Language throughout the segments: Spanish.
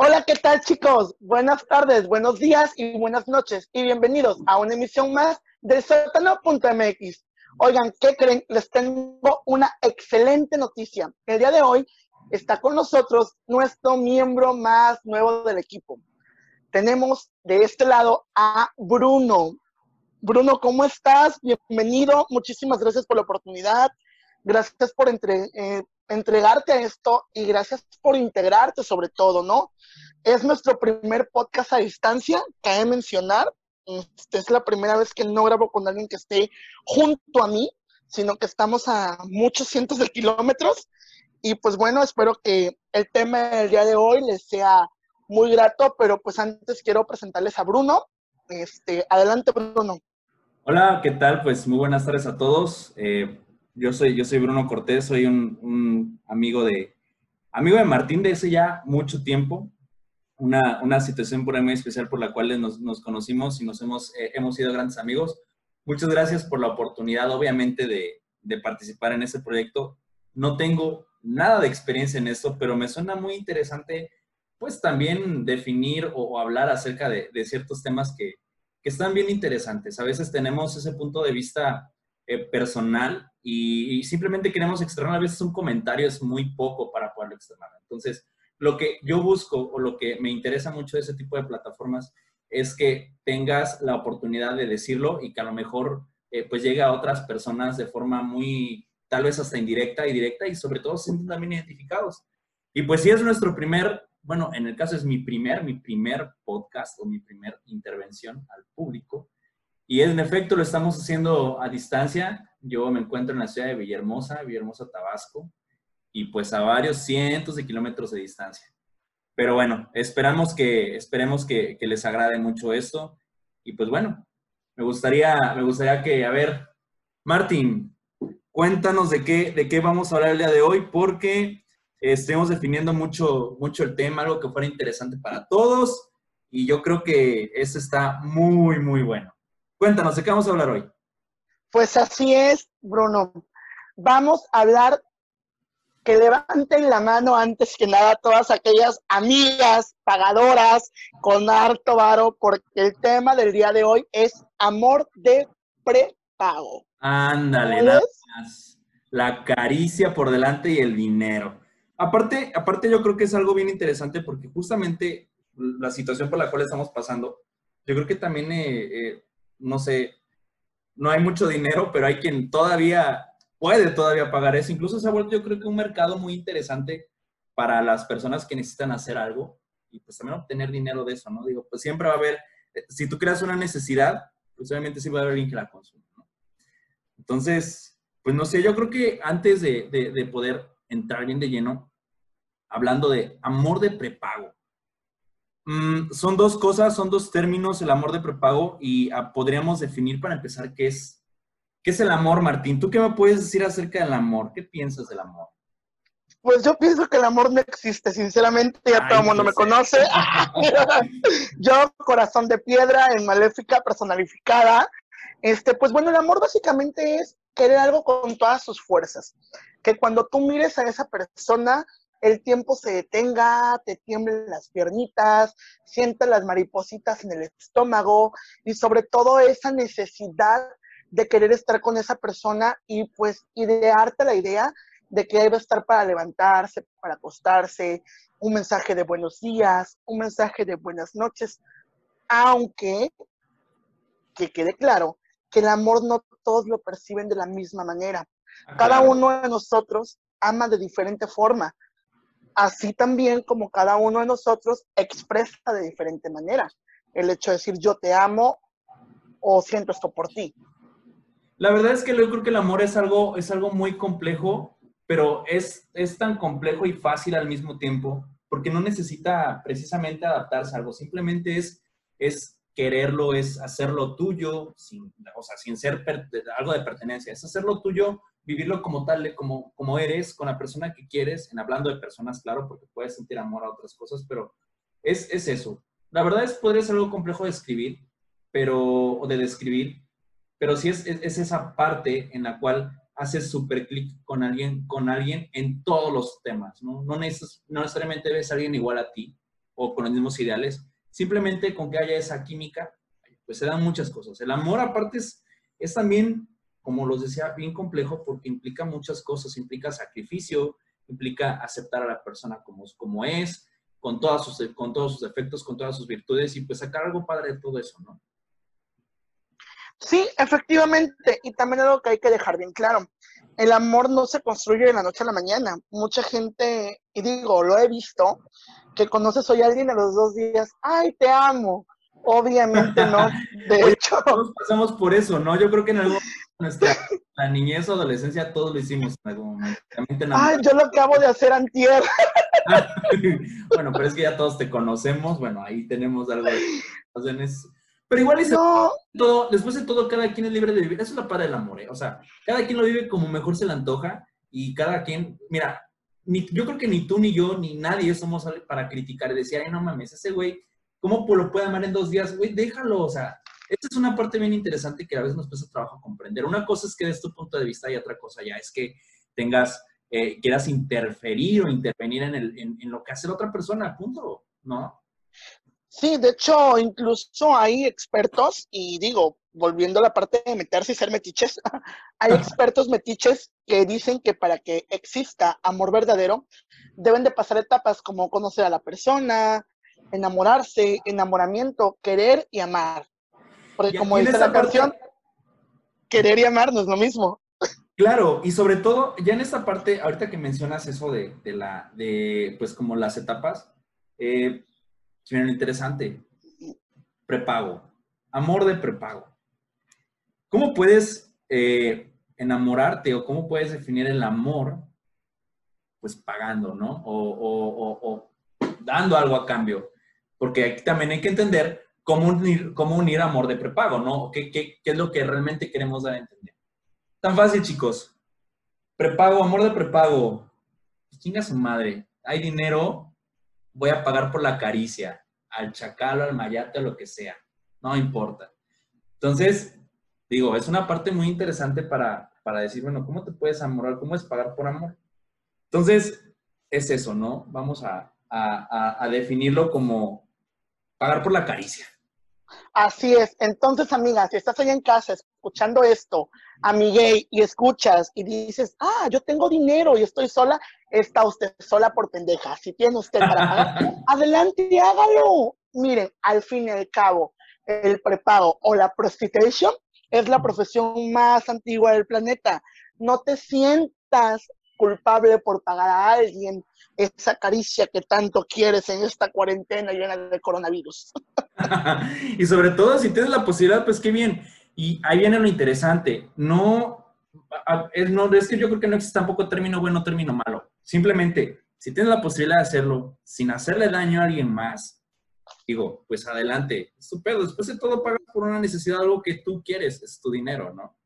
Hola, ¿qué tal chicos? Buenas tardes, buenos días y buenas noches y bienvenidos a una emisión más de sótano.mx. Oigan, ¿qué creen? Les tengo una excelente noticia. El día de hoy está con nosotros nuestro miembro más nuevo del equipo. Tenemos de este lado a Bruno. Bruno, ¿cómo estás? Bienvenido. Muchísimas gracias por la oportunidad. Gracias por entre, eh, entregarte a esto y gracias por integrarte sobre todo, ¿no? Es nuestro primer podcast a distancia, cabe mencionar. Esta es la primera vez que no grabo con alguien que esté junto a mí, sino que estamos a muchos cientos de kilómetros. Y pues bueno, espero que el tema del día de hoy les sea muy grato, pero pues antes quiero presentarles a Bruno. Este, adelante, Bruno. Hola, ¿qué tal? Pues muy buenas tardes a todos. Eh, yo soy, yo soy Bruno Cortés, soy un, amigo de amigo de Martín de ese ya mucho tiempo. Una, una situación por ahí muy especial por la cual nos, nos conocimos y nos hemos, eh, hemos sido grandes amigos. Muchas gracias por la oportunidad, obviamente, de, de participar en este proyecto. No tengo nada de experiencia en esto, pero me suena muy interesante, pues también definir o, o hablar acerca de, de ciertos temas que, que, están bien interesantes. A veces tenemos ese punto de vista eh, personal y, simplemente queremos externar a veces un comentario es muy poco para poderlo externar. Entonces, lo que yo busco o lo que me interesa mucho de ese tipo de plataformas es que tengas la oportunidad de decirlo y que a lo mejor eh, pues llegue a otras personas de forma muy, tal vez hasta indirecta y directa y sobre todo se sienten también identificados. Y pues si es nuestro primer, bueno, en el caso es mi primer, mi primer podcast o mi primer intervención al público, y en efecto lo estamos haciendo a distancia. Yo me encuentro en la ciudad de Villahermosa, Villahermosa, Tabasco, y pues a varios cientos de kilómetros de distancia. Pero bueno, esperamos que, esperemos que, les agrade mucho esto. Y pues bueno, me gustaría, me gustaría que, a ver, Martín, cuéntanos de qué, de qué vamos a hablar el día de hoy, porque estemos definiendo mucho, mucho el tema, algo que fuera interesante para todos. Y yo creo que eso está muy, muy bueno. Cuéntanos, ¿de qué vamos a hablar hoy? Pues así es, Bruno. Vamos a hablar que levanten la mano antes que nada todas aquellas amigas pagadoras con harto varo, porque el tema del día de hoy es amor de prepago. Ándale, nada más. La caricia por delante y el dinero. Aparte, aparte, yo creo que es algo bien interesante porque justamente la situación por la cual estamos pasando, yo creo que también eh, eh, no sé, no hay mucho dinero, pero hay quien todavía puede todavía pagar eso. Incluso se ha vuelto yo creo que un mercado muy interesante para las personas que necesitan hacer algo y pues también obtener dinero de eso, ¿no? Digo, pues siempre va a haber, eh, si tú creas una necesidad, pues obviamente sí va a haber alguien que la consuma. Entonces, pues no sé, yo creo que antes de, de poder entrar bien de lleno, hablando de amor de prepago, Mm, son dos cosas, son dos términos, el amor de prepago, y ah, podríamos definir para empezar qué es, qué es el amor, Martín. ¿Tú qué me puedes decir acerca del amor? ¿Qué piensas del amor? Pues yo pienso que el amor no existe, sinceramente, ya todo el mundo me conoce. yo, corazón de piedra, en maléfica, personalificada. Este, pues bueno, el amor básicamente es querer algo con todas sus fuerzas. Que cuando tú mires a esa persona, el tiempo se detenga, te tiemblen las piernitas, sientas las maripositas en el estómago y sobre todo esa necesidad de querer estar con esa persona y pues idearte la idea de que debe estar para levantarse, para acostarse, un mensaje de buenos días, un mensaje de buenas noches, aunque que quede claro que el amor no todos lo perciben de la misma manera. Cada uno de nosotros ama de diferente forma así también como cada uno de nosotros expresa de diferente manera. El hecho de decir yo te amo o siento esto por ti. La verdad es que yo creo que el amor es algo, es algo muy complejo, pero es, es tan complejo y fácil al mismo tiempo, porque no necesita precisamente adaptarse a algo, simplemente es, es quererlo, es hacerlo tuyo, sin, o sea, sin ser algo de pertenencia, es hacerlo tuyo vivirlo como tal, como, como eres, con la persona que quieres, en hablando de personas, claro, porque puedes sentir amor a otras cosas, pero es, es eso. La verdad es, podría ser algo complejo de escribir, pero, o de describir, pero sí es, es, esa parte en la cual haces súper clic con alguien, con alguien en todos los temas, ¿no? No, no necesariamente ves a alguien igual a ti, o con los mismos ideales. Simplemente con que haya esa química, pues se dan muchas cosas. El amor aparte es, es también, como los decía, bien complejo porque implica muchas cosas, implica sacrificio, implica aceptar a la persona como, como es, con, todas sus, con todos sus defectos, con todas sus virtudes y pues sacar algo padre de todo eso, ¿no? Sí, efectivamente, y también algo que hay que dejar bien claro, el amor no se construye de la noche a la mañana. Mucha gente, y digo, lo he visto, que conoces hoy a alguien a los dos días, ay, te amo. Obviamente no, de hecho. Todos pasamos por eso, ¿no? Yo creo que en algún nuestra la niñez o adolescencia todos lo hicimos en algún momento. Ay, yo lo acabo de hacer antier. bueno, pero es que ya todos te conocemos, bueno, ahí tenemos algo de... Pero igual es todo, después de todo, cada quien es libre de vivir. Eso es la para del amor, ¿eh? O sea, cada quien lo vive como mejor se le antoja y cada quien, mira, ni, yo creo que ni tú, ni yo, ni nadie somos para criticar y decir, ay, no mames, ese güey, ¿cómo lo puede amar en dos días? Güey, déjalo, o sea, esta es una parte bien interesante que a veces nos cuesta trabajo comprender. Una cosa es que des tu punto de vista y otra cosa ya es que tengas, eh, quieras interferir o intervenir en, el, en, lo que hace la otra persona, punto, ¿no? Sí, de hecho, incluso hay expertos, y digo, volviendo a la parte de meterse y ser metiches, hay expertos metiches que dicen que para que exista amor verdadero, deben de pasar etapas como conocer a la persona, enamorarse, enamoramiento, querer y amar. Porque como dice la canción, querer y lo mismo. Claro, y sobre todo, ya en esta parte, ahorita que mencionas eso de, de la, de, pues como las etapas, eh, interesante. Prepago. Amor de prepago. ¿Cómo puedes eh, enamorarte o cómo puedes definir el amor? Pues pagando, ¿no? O, dando algo a cambio. Porque aquí también hay que entender cómo unir, cómo unir amor de prepago, ¿no? ¿Qué, es lo que realmente queremos dar a entender? Tan fácil, chicos. Prepago, amor de prepago. Pues chinga su madre. Hay dinero, voy a pagar por la caricia, al chacalo, al mayate, lo que sea. No importa. Entonces, digo, es una parte muy interesante para, para decir, bueno, ¿cómo te puedes amorar? ¿Cómo es pagar por amor? Entonces, es eso, ¿no? Vamos a, a definirlo como pagar por la caricia. Así es. Entonces, amigas, si estás ahí en casa escuchando esto, amigue, y escuchas y dices, ah, yo tengo dinero y estoy sola, está usted sola por pendeja. Si tiene usted para pagar, adelante, hágalo. Miren, al fin y al cabo, el prepago o la prostitution es la profesión más antigua del planeta. No te sientas culpable por pagar a alguien esa caricia que tanto quieres en esta cuarentena llena de coronavirus. y sobre todo, si tienes la posibilidad, pues qué bien. Y ahí viene lo interesante. No, es, que yo creo que no existe tampoco término bueno, término malo. Simplemente, si tienes la posibilidad de hacerlo sin hacerle daño a alguien más, digo, pues adelante. Estupendo. Después de todo, pagas por una necesidad, algo que tú quieres, es tu dinero, ¿no?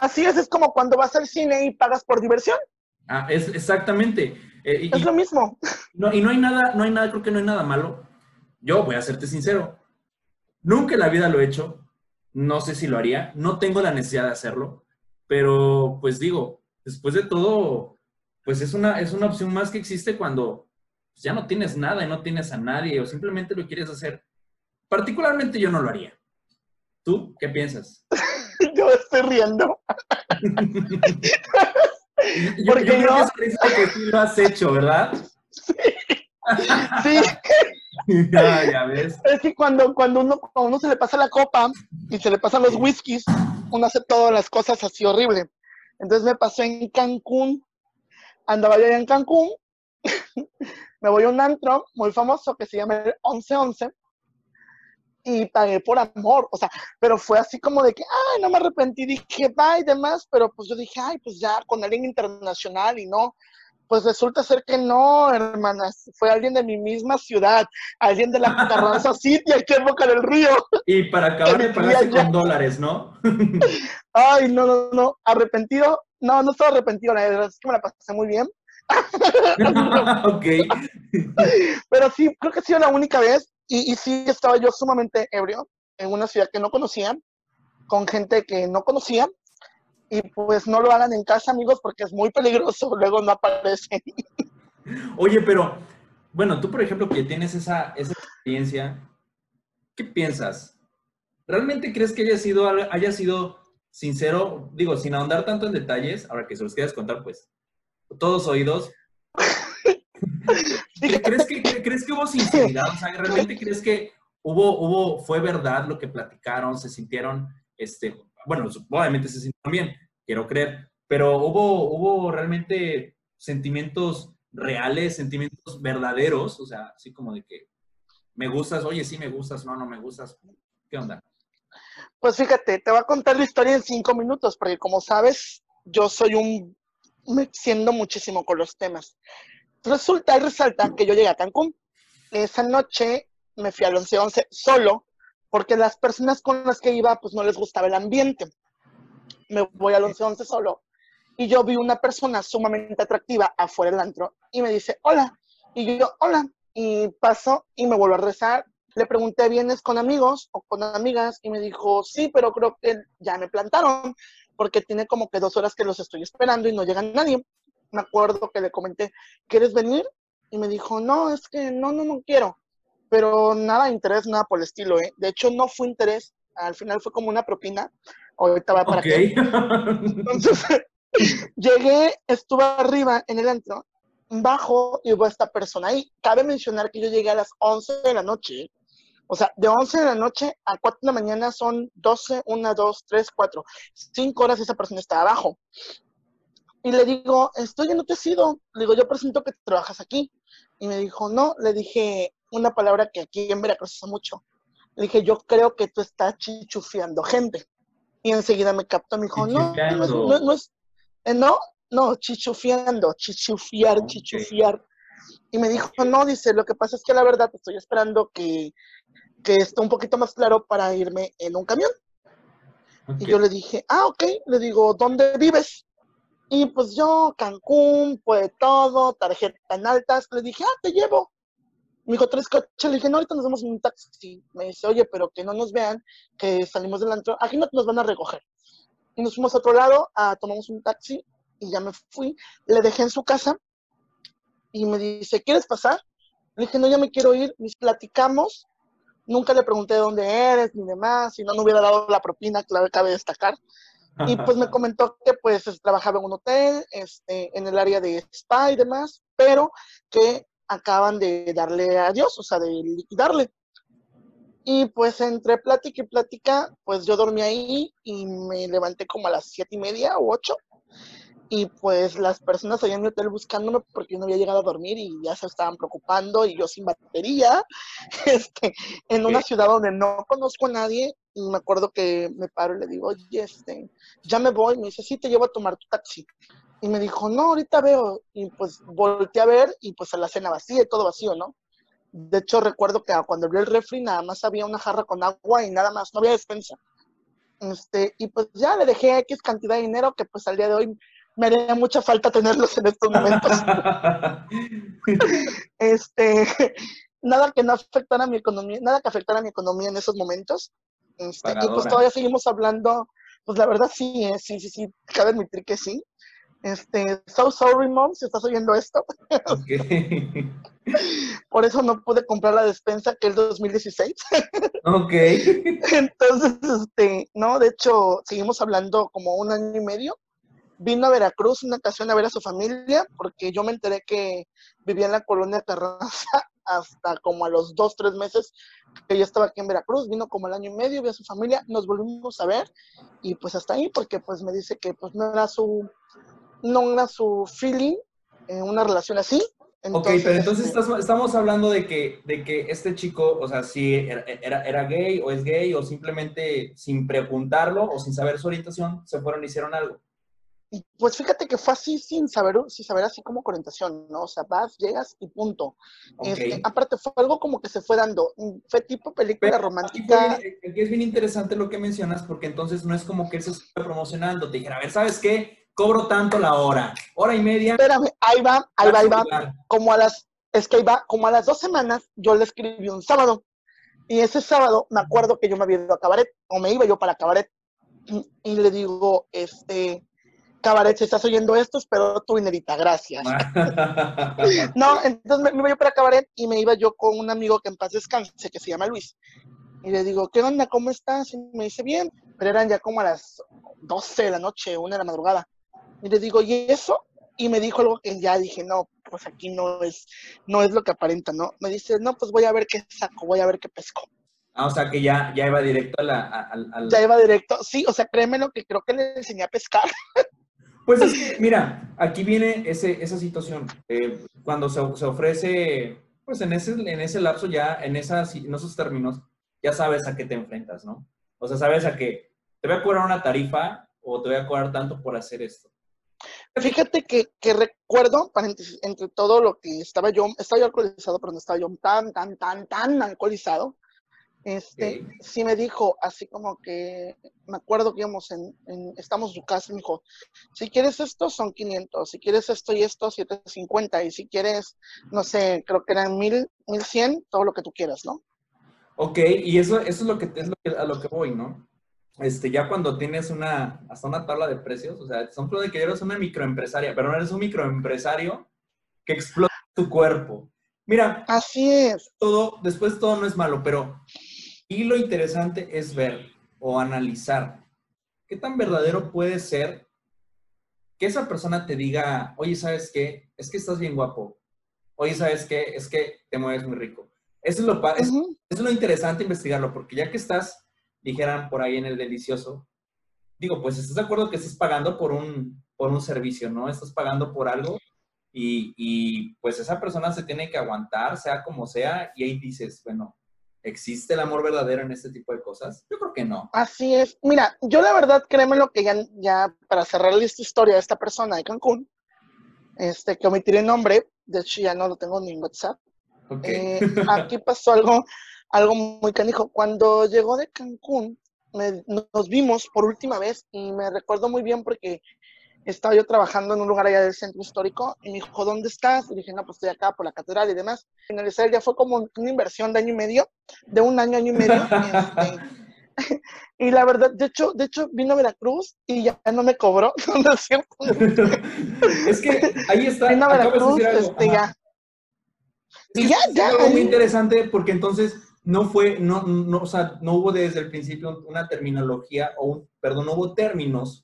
Así es, es como cuando vas al cine y pagas por diversión. Ah, es exactamente. Eh, es lo mismo. No, y no hay nada, no hay nada, creo que no hay nada malo. Yo voy a serte sincero. Nunca en la vida lo he hecho. No sé si lo haría. No tengo la necesidad de hacerlo. Pero, pues digo, después de todo, pues es una, es una opción más que existe cuando ya no tienes nada y no tienes a nadie o simplemente lo quieres hacer. Particularmente yo no lo haría. ¿Tú qué piensas? yo estoy riendo. Porque yo, creo que es que sí lo has hecho, ¿verdad? Sí. sí. ya, ves. Es que cuando, cuando, uno, cuando uno se le pasa la copa y se le pasan los whiskies, uno hace todas las cosas así horrible. Entonces me pasó en Cancún, andaba yo en Cancún, me voy a un antro muy famoso que se llama el 1111 y pagué por amor, o sea, pero fue así como de que, ay, no me arrepentí, dije, bye y demás, pero pues yo dije, ay, pues ya con alguien internacional y no, pues resulta ser que no, hermanas, fue alguien de mi misma ciudad, alguien de la Carranza City, aquí en Boca del Río. Y para acabar me pagaste con dólares, ¿no? ay, no, no, no, arrepentido, no, no estoy arrepentido, la verdad es que me la pasé muy bien. ok. Pero sí, creo que ha sido la única vez y, y sí estaba yo sumamente ebrio en una ciudad que no conocía, con gente que no conocía. Y pues no lo hagan en casa, amigos, porque es muy peligroso. Luego no aparecen. Oye, pero bueno, tú por ejemplo que tienes esa, esa experiencia, ¿qué piensas? ¿Realmente crees que haya sido, haya sido sincero? Digo, sin ahondar tanto en detalles, ahora que se los quieras contar, pues, todos oídos. ¿Crees que, ¿Crees que hubo sinceridad? O sea, ¿realmente crees que hubo, hubo, fue verdad lo que platicaron, se sintieron, este, bueno, obviamente se sintieron bien, quiero creer, pero hubo, hubo realmente sentimientos reales, sentimientos verdaderos, o sea, así como de que me gustas, oye, sí me gustas, no, no me gustas, ¿qué onda? Pues fíjate, te voy a contar la historia en cinco minutos, porque como sabes, yo soy un, me extiendo muchísimo con los temas. Resulta y resalta que yo llegué a Cancún. Esa noche me fui al 11-11 solo, porque las personas con las que iba, pues no les gustaba el ambiente. Me voy al 11-11 solo. Y yo vi una persona sumamente atractiva afuera del antro y me dice, hola. Y yo, hola. Y paso y me vuelvo a rezar. Le pregunté, ¿vienes con amigos o con amigas? Y me dijo, sí, pero creo que ya me plantaron porque tiene como que dos horas que los estoy esperando y no llega nadie. Me acuerdo que le comenté, ¿quieres venir? Y me dijo, no, es que no, no, no quiero. Pero nada interés, nada por el estilo, ¿eh? De hecho, no fue interés, al final fue como una propina. Ahorita va para okay. Entonces, llegué, estuve arriba en el antro bajo y hubo esta persona ahí. Cabe mencionar que yo llegué a las 11 de la noche. O sea, de 11 de la noche a 4 de la mañana son 12, 1, 2, 3, 4. 5 horas esa persona está abajo. Y le digo, estoy te he sido. Le digo, yo presento que trabajas aquí. Y me dijo, no. Le dije una palabra que aquí en Veracruz usa mucho. Le dije, yo creo que tú estás chichufiando gente. Y enseguida me captó, me dijo, no, no, no, no, es, eh, no, no, chichufiando, chichufiar, chichufiar. Y me dijo, no, dice, lo que pasa es que la verdad estoy esperando que, que esté un poquito más claro para irme en un camión. Y yo le dije, ah, ok, le digo, ¿dónde vives? Y pues yo, Cancún, pues todo, tarjeta en altas, le dije, ah, te llevo. Me dijo, tres coches, le dije, no, ahorita nos vamos en un taxi. Me dice, oye, pero que no nos vean, que salimos del antro, aquí no nos van a recoger. Y nos fuimos a otro lado, a, tomamos un taxi y ya me fui. Le dejé en su casa y me dice, ¿quieres pasar? Le dije, no, ya me quiero ir. Nos platicamos. Nunca le pregunté de dónde eres ni demás. Si no, no hubiera dado la propina, claro, cabe destacar. Y pues me comentó que pues trabajaba en un hotel, este, en el área de spa y demás, pero que acaban de darle adiós, o sea, de liquidarle. Y pues entre plática y plática, pues yo dormí ahí y me levanté como a las siete y media o ocho. Y pues las personas allá en mi hotel buscándome porque yo no había llegado a dormir y ya se estaban preocupando y yo sin batería, este, en una ciudad donde no conozco a nadie. Y me acuerdo que me paro y le digo, oye, este, ya me voy. Me dice, sí, te llevo a tomar tu taxi. Y me dijo, no, ahorita veo. Y pues volteé a ver y pues a la cena vacía y todo vacío, ¿no? De hecho, recuerdo que cuando abrí el refri nada más había una jarra con agua y nada más, no había despensa. Este, y pues ya le dejé X cantidad de dinero que pues al día de hoy me haría mucha falta tenerlos en estos momentos. este, nada que no afectara mi economía, nada que afectara mi economía en esos momentos. Este, y pues todavía seguimos hablando, pues la verdad sí, eh, sí, sí, sí, cabe admitir que sí. Este, so sorry, mom, si estás oyendo esto. Por eso no pude comprar la despensa que es 2016. ok. Entonces, este, no, de hecho, seguimos hablando como un año y medio. Vino a Veracruz una ocasión a ver a su familia, porque yo me enteré que vivía en la colonia Terraza hasta como a los dos, tres meses que yo estaba aquí en Veracruz. Vino como el año y medio, vi a su familia, nos volvimos a ver y pues hasta ahí, porque pues me dice que pues no era su no era su feeling en una relación así. ok, pero entonces este estamos hablando de que, de que este chico, o sea, si era, era, gay o es gay o simplemente sin preguntarlo o sin saber su orientación, se fueron y hicieron algo. Pues fíjate que fue así sin saber, sin saber así como orientación, ¿no? O sea, vas, llegas y punto. Este, aparte fue algo como que se fue dando, fue tipo película romántica. Aquí, es bien interesante lo que mencionas porque entonces no es como que él se esté promocionando, te dijera, a ver, ¿sabes qué? cobro tanto la hora, hora y media. Espérame, ahí va, ahí va, ahí va. Como a las, es que ahí va, como a las dos semanas, yo le escribí un sábado. Y ese sábado me acuerdo que yo me había ido a cabaret, o me iba yo para cabaret. Y le digo, este, Cabaret, si estás oyendo esto, espero tu dinerita, gracias. no, entonces me, iba yo para Cabaret y me iba yo con un amigo que en paz descanse, que se llama Luis. Y le digo, ¿qué onda? ¿Cómo estás? Y me dice, bien, pero eran ya como a las 12 de la noche, una de la madrugada. Y le digo, ¿y eso? Y me dijo algo que ya dije, no, pues aquí no es, no es lo que aparenta, ¿no? Me dice, no, pues voy a ver qué saco, voy a ver qué pesco. Ah, o sea que ya, ya iba directo a la... Ya iba directo, sí, o sea, créeme lo que creo que le enseñé a pescar. Pues es que, mira, aquí viene ese, esa situación. Eh, cuando se, se, ofrece, pues en ese, en ese lapso ya, en, esas, en esos términos, ya sabes a qué te enfrentas, ¿no? O sea, sabes a qué te voy a cobrar una tarifa o te voy a cobrar tanto por hacer esto. Fíjate que, que recuerdo, entre todo lo que estaba yo, estaba yo alcoholizado, pero no estaba yo tan, tan, tan, tan alcoholizado, este, sí me dijo, así como que, me acuerdo que íbamos en, estamos en su casa, me dijo, si quieres esto son 500, si quieres esto y esto, 750, y si quieres, no sé, creo que eran 1000, 1100, todo lo que tú quieras, ¿no? Ok, y eso, eso es, lo que, es lo que, a lo que voy, ¿no? Este, ya cuando tienes una, hasta una tabla de precios, o sea, son de que eres una microempresaria, pero no eres un microempresario que explota tu cuerpo. Mira, así es. Todo, después todo no es malo, pero y lo interesante es ver o analizar qué tan verdadero puede ser que esa persona te diga, oye, ¿sabes qué? Es que estás bien guapo. Oye, ¿sabes qué? Es que te mueves muy rico. Eso es lo, es, es lo interesante investigarlo, porque ya que estás, dijeran por ahí en el delicioso, digo, pues estás de acuerdo que estás pagando por un, por un servicio, ¿no? Estás pagando por algo y, y pues esa persona se tiene que aguantar, sea como sea, y ahí dices, bueno, ¿Existe el amor verdadero en este tipo de cosas? Yo creo que no. Así es. Mira, yo la verdad, créeme lo que ya, ya para cerrar esta historia de esta persona de Cancún, este, que omitiré el nombre, de hecho ya no lo tengo ni en WhatsApp. Eh, aquí pasó algo, algo muy canijo. Cuando llegó de Cancún, nos vimos por última vez y me recuerdo muy bien porque estaba yo trabajando en un lugar allá del centro histórico y me dijo, ¿dónde estás? Y dije, no, pues estoy acá por la catedral y demás. Finalizar ya fue como una inversión de año y medio, de un año, año y medio. Este, y, la verdad, de hecho, de hecho vino a Veracruz y ya no me cobró, ¿no es cierto? es que ahí está. Vino a Veracruz, este, ya. y ya, ya. Es algo muy interesante porque entonces no fue, no, no, o sea, no hubo desde el principio una terminología o un, perdón, no hubo términos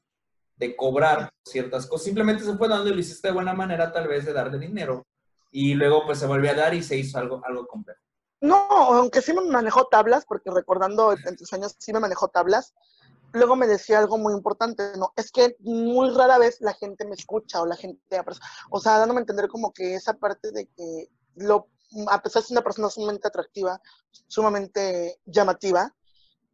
de cobrar ciertas cosas. Simplemente se fue dando y lo hiciste de buena manera, tal vez de darle dinero. Y luego pues se volvió a dar y se hizo algo, algo complejo. No, aunque sí me manejó tablas, porque recordando entre años sí me manejó tablas, luego me decía algo muy importante, no, es que muy rara vez la gente me escucha o la gente, o sea, dándome a entender como que esa parte de que lo, a pesar de ser una persona sumamente atractiva, sumamente llamativa,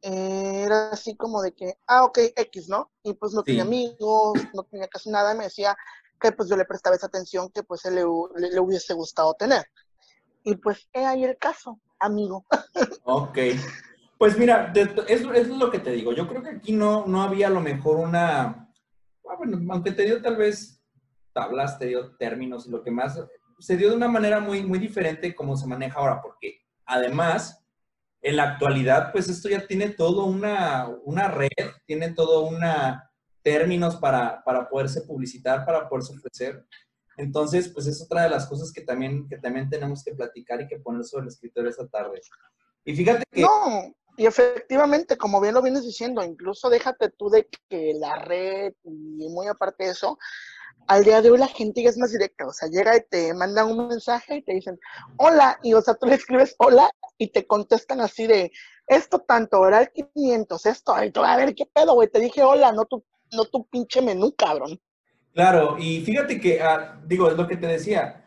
era así como de que, ah, ok, X, ¿no? Y pues no tenía amigos, no tenía casi nada, y me decía que pues yo le prestaba esa atención que pues él le, le, hubiese gustado tener. Y pues he ahí el caso, amigo. Ok. Pues mira, eso, es lo que te digo. Yo creo que aquí no, no había a lo mejor una, ah, bueno, aunque te dio tal vez tablas, te dio términos y lo que más, se dio de una manera muy, muy diferente como se maneja ahora, porque además en la actualidad, pues esto ya tiene todo una, una red, tiene todo una términos para, para poderse publicitar, para poderse ofrecer. Entonces, pues es otra de las cosas que también, que también tenemos que platicar y que poner sobre el escritorio esta tarde. Y fíjate que... No, y efectivamente, como bien lo vienes diciendo, incluso déjate tú de que la red y muy aparte de eso, al día de hoy la gente ya es más directa, o sea, llega y te mandan un mensaje y te dicen, hola, y o sea, tú le escribes hola y te contestan así de, esto tanto, oral 500, esto, a ver, ¿qué pedo, güey? Te dije hola, no tu, no tu pinche menú, cabrón. Claro, y fíjate que, ah, digo, es lo que te decía,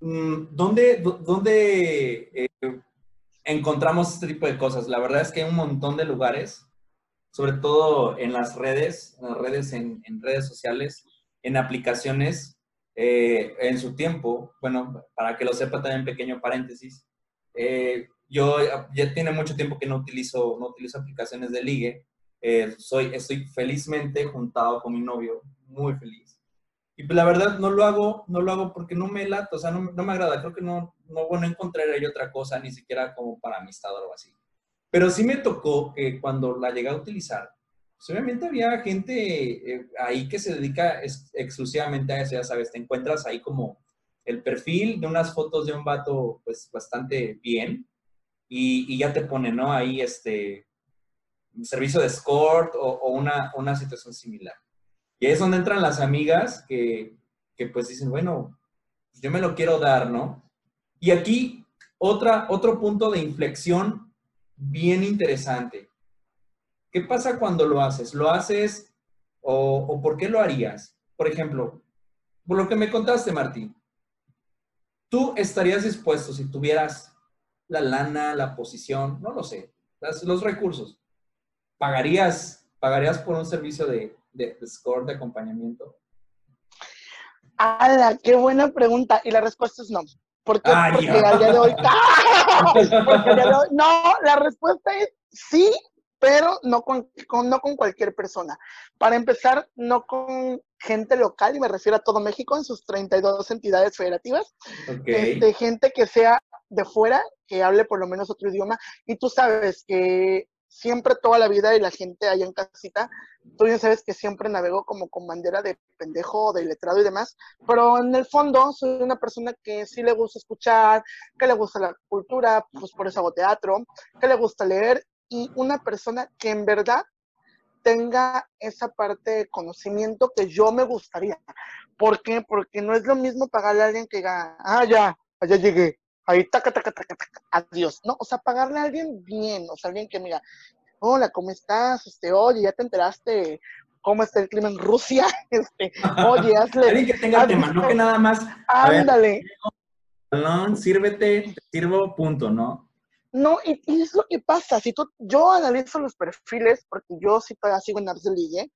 mm, ¿dónde, dónde eh, encontramos este tipo de cosas? La verdad es que hay un montón de lugares, sobre todo en las redes, en redes, en redes sociales, en aplicaciones eh, en su tiempo, bueno, para que lo sepa también pequeño paréntesis, eh, yo ya tiene mucho tiempo que no utilizo, no utilizo aplicaciones de ligue, eh, soy, estoy felizmente juntado con mi novio, muy feliz. Y pues la verdad no lo hago, no lo hago porque no me lata, o sea, no, no me agrada, creo que no, no, bueno, ahí otra cosa, ni siquiera como para amistad o algo así. Pero sí me tocó que cuando la llegué a utilizar, pues, obviamente había gente eh, ahí que se dedica exclusivamente a eso, ya sabes, te encuentras ahí como el perfil de unas fotos de un vato, pues bastante bien, y, y ya te pone, ¿no? Ahí este servicio de escort o, una, una, situación similar. Y ahí es donde entran las amigas que, que pues dicen, bueno, yo me lo quiero dar, ¿no? Y aquí otra, otro punto de inflexión bien interesante. ¿Qué pasa cuando lo haces? ¿Lo haces o, o por qué lo harías? Por ejemplo, por lo que me contaste, Martín, ¿tú estarías dispuesto si tuvieras la lana, la posición, no lo sé, los recursos? ¿Pagarías, ¿Pagarías por un servicio de, de, de score, de acompañamiento? ¡Hala! ¡Qué buena pregunta! Y la respuesta es no. ¿Por qué? Porque al día de hoy. No, la respuesta es sí, pero no con, no con cualquier persona. Para empezar, no con gente local, y me refiero a todo México en sus 32 entidades federativas. Okay. Este, gente que sea de fuera, que hable por lo menos otro idioma. Y tú sabes que siempre toda la vida y la gente allá en casita, tú ya sabes que siempre navego como con bandera de pendejo, de letrado y demás, pero en el fondo soy una persona que sí le gusta escuchar, que le gusta la cultura, pues por eso hago teatro, que le gusta leer y una persona que en verdad tenga esa parte de conocimiento que yo me gustaría. ¿Por qué? Porque no es lo mismo pagarle a alguien que diga, ah, ya, allá llegué, ahí, taca, taca, taca, taca, adiós. No, o sea, pagarle a alguien bien, o sea, alguien que me diga, hola, ¿cómo estás? Este, oye, ¿ya te enteraste cómo está el clima en Rusia? Este, oye, hazle. alguien que tenga tema, no que nada más. Ándale. Perdón, sírvete, te sirvo, punto, ¿no? No, y, es lo que pasa, si tú, yo analizo los perfiles, porque yo sí todavía sigo en Apps de Ligue,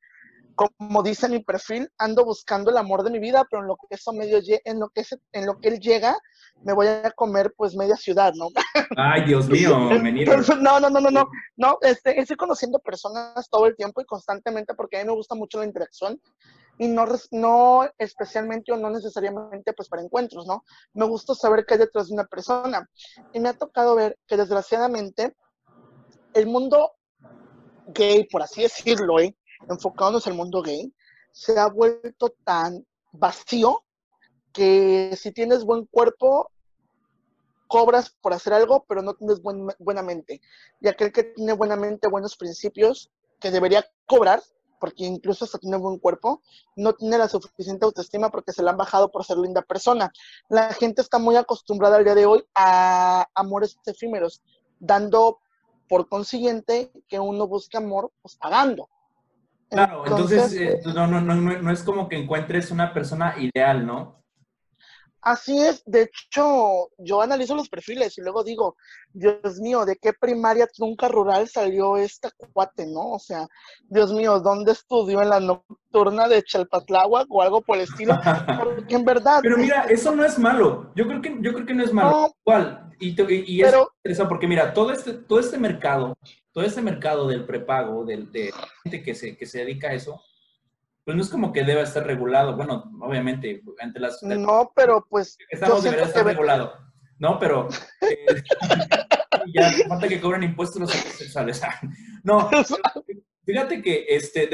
como dice mi perfil, ando buscando el amor de mi vida, pero en lo que eso medio en lo que en lo que él llega, me voy a comer pues media ciudad, ¿no? Ay, Dios mío, no, no, no, no, no, no, este, estoy conociendo personas todo el tiempo y constantemente porque a mí me gusta mucho la interacción y no, no especialmente o no necesariamente pues para encuentros, ¿no? Me gusta saber qué hay detrás de una persona y me ha tocado ver que desgraciadamente el mundo gay, por así decirlo, ¿eh? enfocándonos en el mundo gay, se ha vuelto tan vacío que si tienes buen cuerpo, cobras por hacer algo, pero no tienes buena mente. Y aquel que tiene buena mente, buenos principios, que debería cobrar, porque incluso hasta tiene buen cuerpo, no tiene la suficiente autoestima porque se la han bajado por ser linda persona. La gente está muy acostumbrada al día de hoy a amores efímeros, dando por consiguiente que uno busque amor pues pagando. Claro, entonces, eh, no, no, no, no es como que encuentres una persona ideal, ¿no? Así es, de hecho, yo analizo los perfiles y luego digo, Dios mío, ¿de qué primaria trunca rural salió esta cuate, no? O sea, Dios mío, ¿dónde estudió en la nocturna de Chalpatláhuac o algo por el estilo? Porque en verdad... Pero mira, eso no es malo, yo creo que, yo creo que no es malo. ¿Cuál? Y, y, es interesante porque mira, todo este, todo este mercado, todo este mercado del prepago, del, de gente que se, que se dedica a eso, pues no es como que deba estar regulado. Bueno, obviamente, entre las... No, pero pues... Estamos, debería estar regulado. No, pero... Eh, ya falta que cobren impuestos los sexuales. no, fíjate que, este,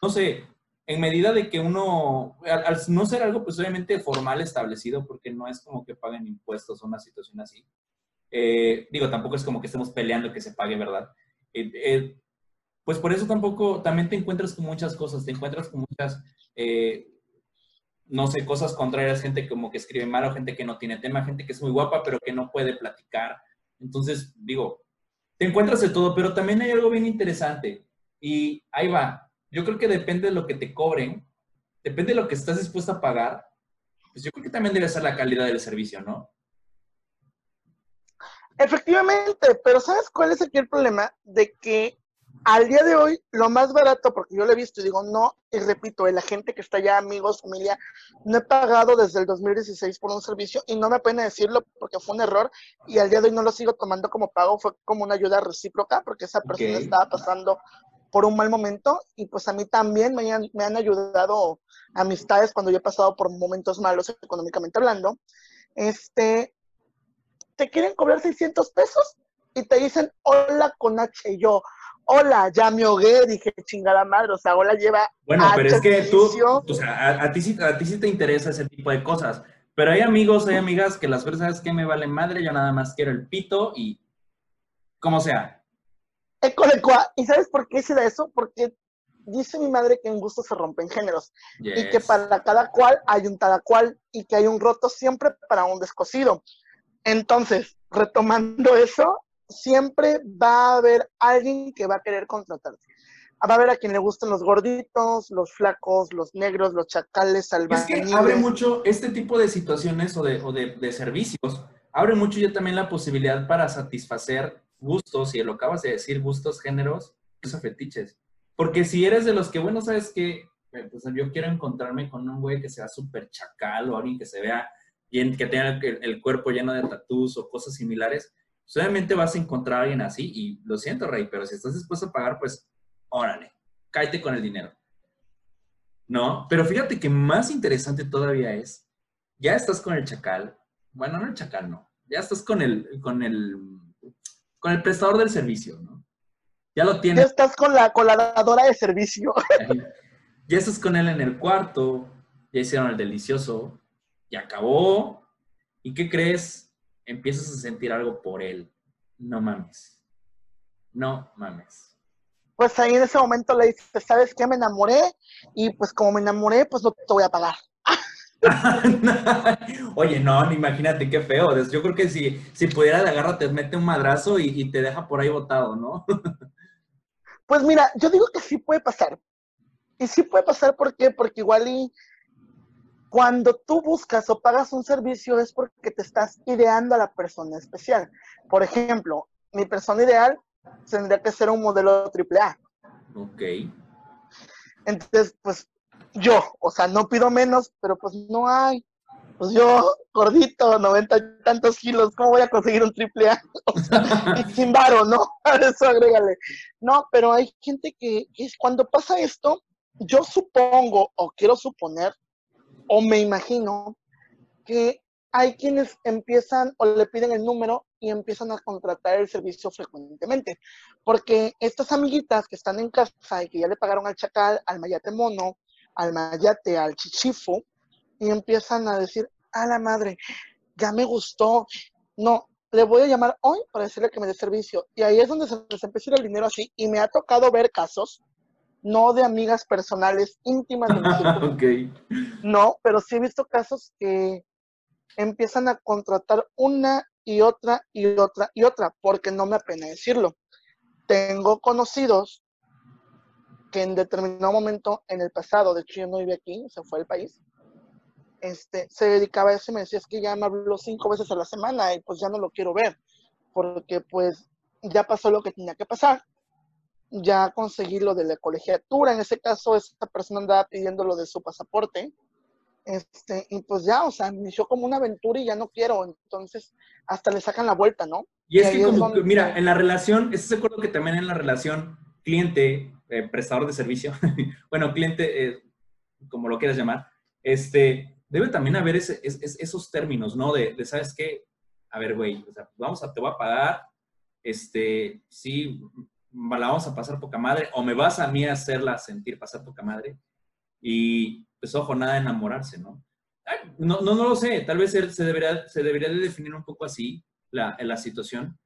no sé, en medida de que uno, al, no ser algo, pues obviamente formal establecido, porque no es como que paguen impuestos o una situación así. Eh, digo, tampoco es como que estemos peleando que se pague, ¿verdad? Eh, eh pues por eso tampoco, también te encuentras con muchas cosas, te encuentras con muchas, eh, no sé, cosas contrarias, gente como que escribe mal o gente que no tiene tema, gente que es muy guapa pero que no puede platicar. Entonces, digo, te encuentras de todo, pero también hay algo bien interesante y ahí va. Yo creo que depende de lo que te cobren, depende de lo que estás dispuesto a pagar, pues yo creo que también debe ser la calidad del servicio, ¿no? Efectivamente, pero ¿sabes cuál es aquí el problema? De que al día de hoy, lo más barato, porque yo lo he visto y digo, no, y repito, la gente que está allá, amigos, familia, no he pagado desde el 2016 por un servicio y no me apena decirlo porque fue un error y al día de hoy no lo sigo tomando como pago, fue como una ayuda recíproca porque esa persona estaba pasando por un mal momento y pues a mí también me han, me han ayudado amistades cuando yo he pasado por momentos malos económicamente hablando. Este, te quieren cobrar 600 pesos y te dicen hola con H y yo, hola, ya me ahogué, dije, chingada madre, o sea, hola lleva... Bueno, pero es que tú, o sea, a, ti, a ti sí te interesa ese tipo de cosas, pero hay amigos, hay amigas que las personas que me valen madre, yo nada más quiero el pito y como sea. ¿Y sabes por qué se da eso? Porque dice mi madre que en gusto se rompen géneros y que para cada cual hay un cada cual y que hay un roto siempre para un descosido. Entonces, retomando eso, siempre va a haber alguien que va a querer contratarte. Va a haber a quien le gustan los gorditos, los flacos, los negros, los chacales, albañiles. Es que abre mucho este tipo de situaciones o de, o de, de servicios, abre mucho ya también la posibilidad para satisfacer gustos, y lo acabas de decir, gustos, géneros, esos fetiches. Porque si eres de los que, bueno, sabes que eh, pues yo quiero encontrarme con un güey que sea súper chacal o alguien que se vea bien, que tenga el, cuerpo lleno de tatús o cosas similares, obviamente vas a encontrar a alguien así y lo siento, Rey, pero si estás dispuesto a pagar, pues órale, cállate con el dinero. ¿No? Pero fíjate que más interesante todavía es, ya estás con el chacal, bueno, no el chacal, no, ya estás con el, con el con el prestador del servicio, ¿no? Ya lo tienes. Ya estás con la, coladora de servicio. ya estás con él en el cuarto, ya hicieron el delicioso, ya acabó. ¿Y qué crees? Empiezas a sentir algo por él. No mames. No mames. Pues ahí en ese momento le dices, ¿sabes qué? Me enamoré y pues como me enamoré, pues no te voy a pagar. Oye, no, imagínate qué feo. Yo creo que si, si pudiera de agarra, te mete un madrazo y, te deja por ahí botado, ¿no? pues mira, yo digo que sí puede pasar. Y sí puede pasar, ¿por qué? Porque igual y cuando tú buscas o pagas un servicio es porque te estás ideando a la persona especial. Por ejemplo, mi persona ideal tendría que ser un modelo AAA. Ok. Entonces, pues yo, o sea, no pido menos, pero pues no hay. Pues yo, gordito, noventa y tantos kilos, ¿cómo voy a conseguir un triple A? y sin varo, ¿no? A eso agrégale. No, pero hay gente que, es, cuando pasa esto, yo supongo, o quiero suponer, o me imagino, que hay quienes empiezan o le piden el número y empiezan a contratar el servicio frecuentemente. Porque estas amiguitas que están en casa y que ya le pagaron al chacal, al mayate mono, al mayate, al chichifo, y empiezan a decir, a la madre, ya me gustó, no, le voy a llamar hoy para decirle que me dé servicio. Y ahí es donde se les empieza el dinero así, y me ha tocado ver casos, no de amigas personales íntimas de okay. No, pero sí he visto casos que empiezan a contratar una y otra y otra y otra, porque no me apena decirlo. Tengo conocidos que en determinado momento en el pasado, de hecho yo no vive aquí, se fue al país, este, se dedicaba a eso y me decía, es que ya me habló cinco veces a la semana y pues ya no lo quiero ver, porque pues ya pasó lo que tenía que pasar, ya conseguí lo de la colegiatura, en ese caso esa persona andaba pidiendo lo de su pasaporte, este, y pues ya, o sea, inició como una aventura y ya no quiero, entonces hasta le sacan la vuelta, ¿no? Y es que como, mira, en la relación, ¿estás de acuerdo que también en la relación cliente eh, prestador de servicio, bueno, cliente, eh, como lo quieras llamar, este, debe también haber esos términos, ¿no? De, ¿sabes qué? A ver, güey, vamos a, te voy a pagar, este, sí, la vamos a pasar poca madre, o me vas a mí a hacerla sentir pasar poca madre, y pues ojo, nada enamorarse, ¿no? no, no, no lo sé, tal vez se debería, se debería de definir un poco así la, la situación.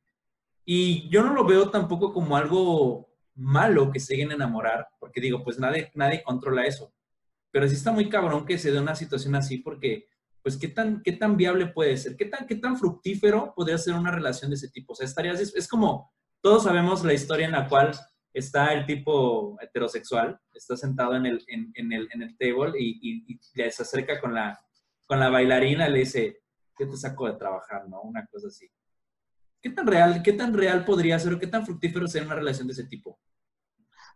Y yo no lo veo tampoco como algo malo que se lleguen a enamorar, porque digo, pues nadie, nadie controla eso. Pero sí está muy cabrón que se dé una situación así porque, pues, ¿qué tan, qué tan viable puede ser? ¿Qué tan, qué tan fructífero podría ser una relación de ese tipo? O sea, estarías, es, como, todos sabemos la historia en la cual está el tipo heterosexual, está sentado en el, en, en el, en el table y, y, acerca con la, con la bailarina y le dice, ¿qué te saco de trabajar? ¿No? Una cosa así. ¿Qué tan real, qué tan real podría ser o qué tan fructífero sería una relación de ese tipo?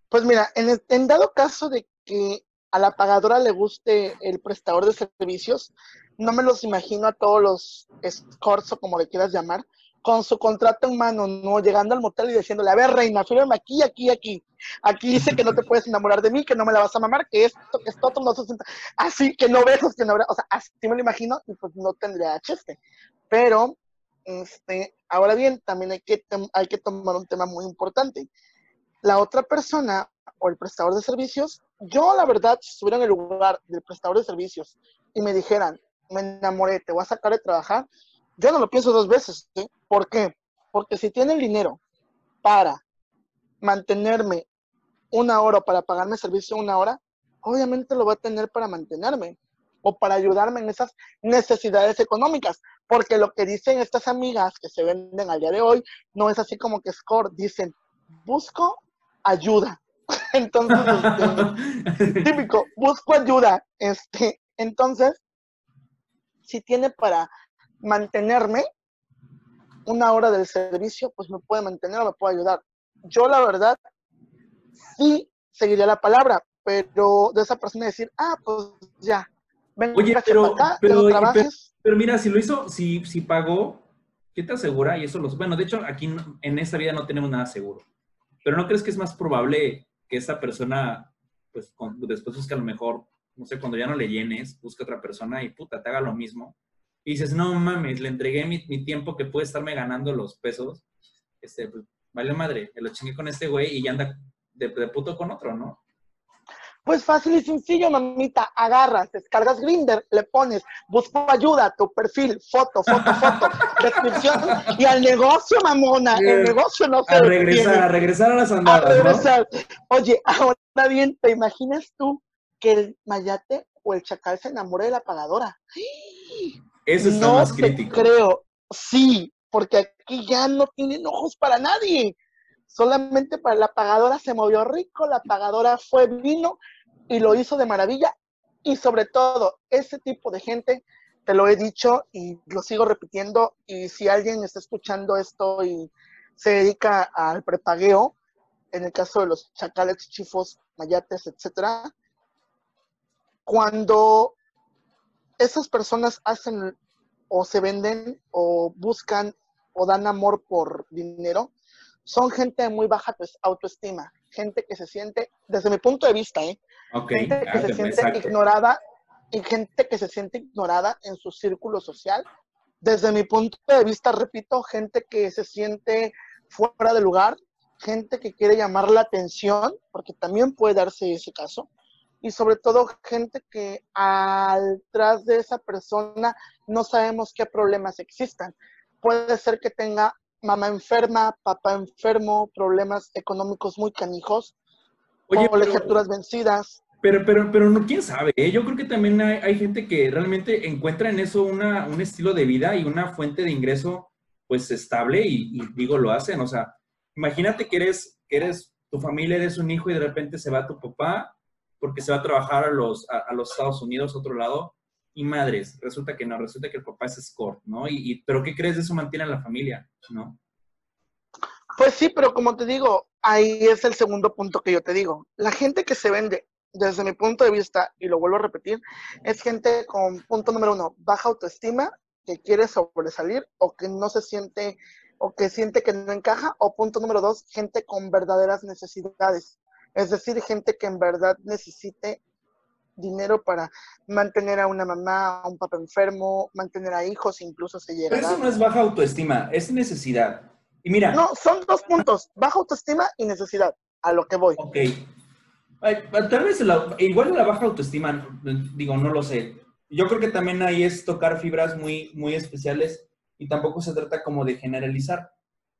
Pues mira, en, dado caso de que a la pagadora le guste el prestador de servicios, no me los imagino a todos los escorts o como le quieras llamar, con su contrato en mano, no llegando al motel y diciéndole, a ver, reina, fírmame aquí, aquí, aquí. Aquí dice que no te puedes enamorar de mí, que no me la vas a mamar, que esto, que esto, no se sienta. Así, que no besos, que no habrá, o sea, así me lo imagino y pues no tendría chiste. Pero este, ahora bien, también hay que, hay que tomar un tema muy importante. la otra persona o el prestador de servicios, yo la verdad, si estuviera en el lugar del prestador de servicios y me dijeran, me enamoré, te voy a sacar de trabajar, yo no lo pienso dos veces. ¿sí? ¿Por qué? Porque si tiene el dinero para mantenerme una hora o para pagarme servicio una hora, obviamente lo va a tener para mantenerme o para ayudarme en esas necesidades económicas. Porque lo que dicen estas amigas que se venden al día de hoy no es así como que score, dicen, busco ayuda. Entonces, este, típico, busco ayuda. Este, entonces, si tiene para mantenerme una hora del servicio, pues me puede mantener o me puede ayudar. Yo, la verdad, sí seguiría la palabra, pero de esa persona decir, ah, pues ya, ven, Oye, pero, pero, pero, mira, si lo hizo, si, si pagó, ¿qué te asegura? Y eso los, bueno, de hecho, aquí en esta vida no tenemos nada seguro. Pero ¿no crees que es más probable que esa persona, pues después busque a lo mejor, no sé, cuando ya no le llenes, busque otra persona y puta, te haga lo mismo? Y dices, no mames, le entregué mi, mi tiempo que puede estarme ganando los pesos. Este, pues, vale madre, me lo chingué con este güey y ya anda de, de puto con otro, ¿no? Pues fácil y sencillo, mamita. Agarras, descargas Grinder, le pones, busco ayuda, tu perfil, foto, foto, foto, descripción y al negocio, mamona. El negocio no se A regresar, a regresar a las andadas. A regresar. Oye, ahora bien, ¿te imaginas tú que el mayate o el chacal se enamore de la pagadora? Eso está no más crítico. creo. Sí, porque aquí ya no tienen ojos para nadie. Solamente para la pagadora se movió rico, la pagadora fue vino y lo hizo de maravilla. Y sobre todo, ese tipo de gente, te lo he dicho y lo sigo repitiendo, y si alguien está escuchando esto y se dedica al prepagueo, en el caso de los chacales, chifos, mayates, etcétera, cuando esas personas hacen o se venden o buscan o dan amor por dinero, son gente de muy baja pues, autoestima, gente que se siente, desde mi punto de vista, ¿eh? gente que se siente ignorada y gente que se siente ignorada en su círculo social. Desde mi punto de vista, repito, gente que se siente fuera de lugar, gente que quiere llamar la atención, porque también puede darse ese caso, y sobre todo gente que al tras de esa persona no sabemos qué problemas existan. Puede ser que tenga mamá enferma, papá enfermo, problemas económicos muy canijos, Oye, colegiaturas vencidas. Pero, pero, pero no, quién sabe. ¿eh? Yo creo que también hay, gente que realmente encuentra en eso una, un estilo de vida y una fuente de ingreso, pues estable y, digo, lo hacen. O sea, imagínate que eres, que eres, tu familia eres un hijo y de repente se va tu papá porque se va a trabajar a los, a, los Estados Unidos, otro lado, y madres, resulta que no, resulta que el papá es score, ¿no? Y, pero ¿qué crees de eso mantiene a la familia, no? Pues sí, pero como te digo, ahí es el segundo punto que yo te digo. La gente que se vende, desde mi punto de vista, y lo vuelvo a repetir, es gente con punto número uno, baja autoestima, que quiere sobresalir o que no se siente o que siente que no encaja, o punto número dos, gente con verdaderas necesidades. Es decir, gente que en verdad necesite dinero para mantener a una mamá, a un papá enfermo, mantener a hijos, incluso se llega. Pero eso no es baja autoestima, es necesidad. Y mira. No, son dos puntos, baja autoestima y necesidad, a lo que voy. Ok. tal vez igual de la baja autoestima, digo, no lo sé. Yo creo que también ahí es tocar fibras muy, muy especiales y tampoco se trata como de generalizar.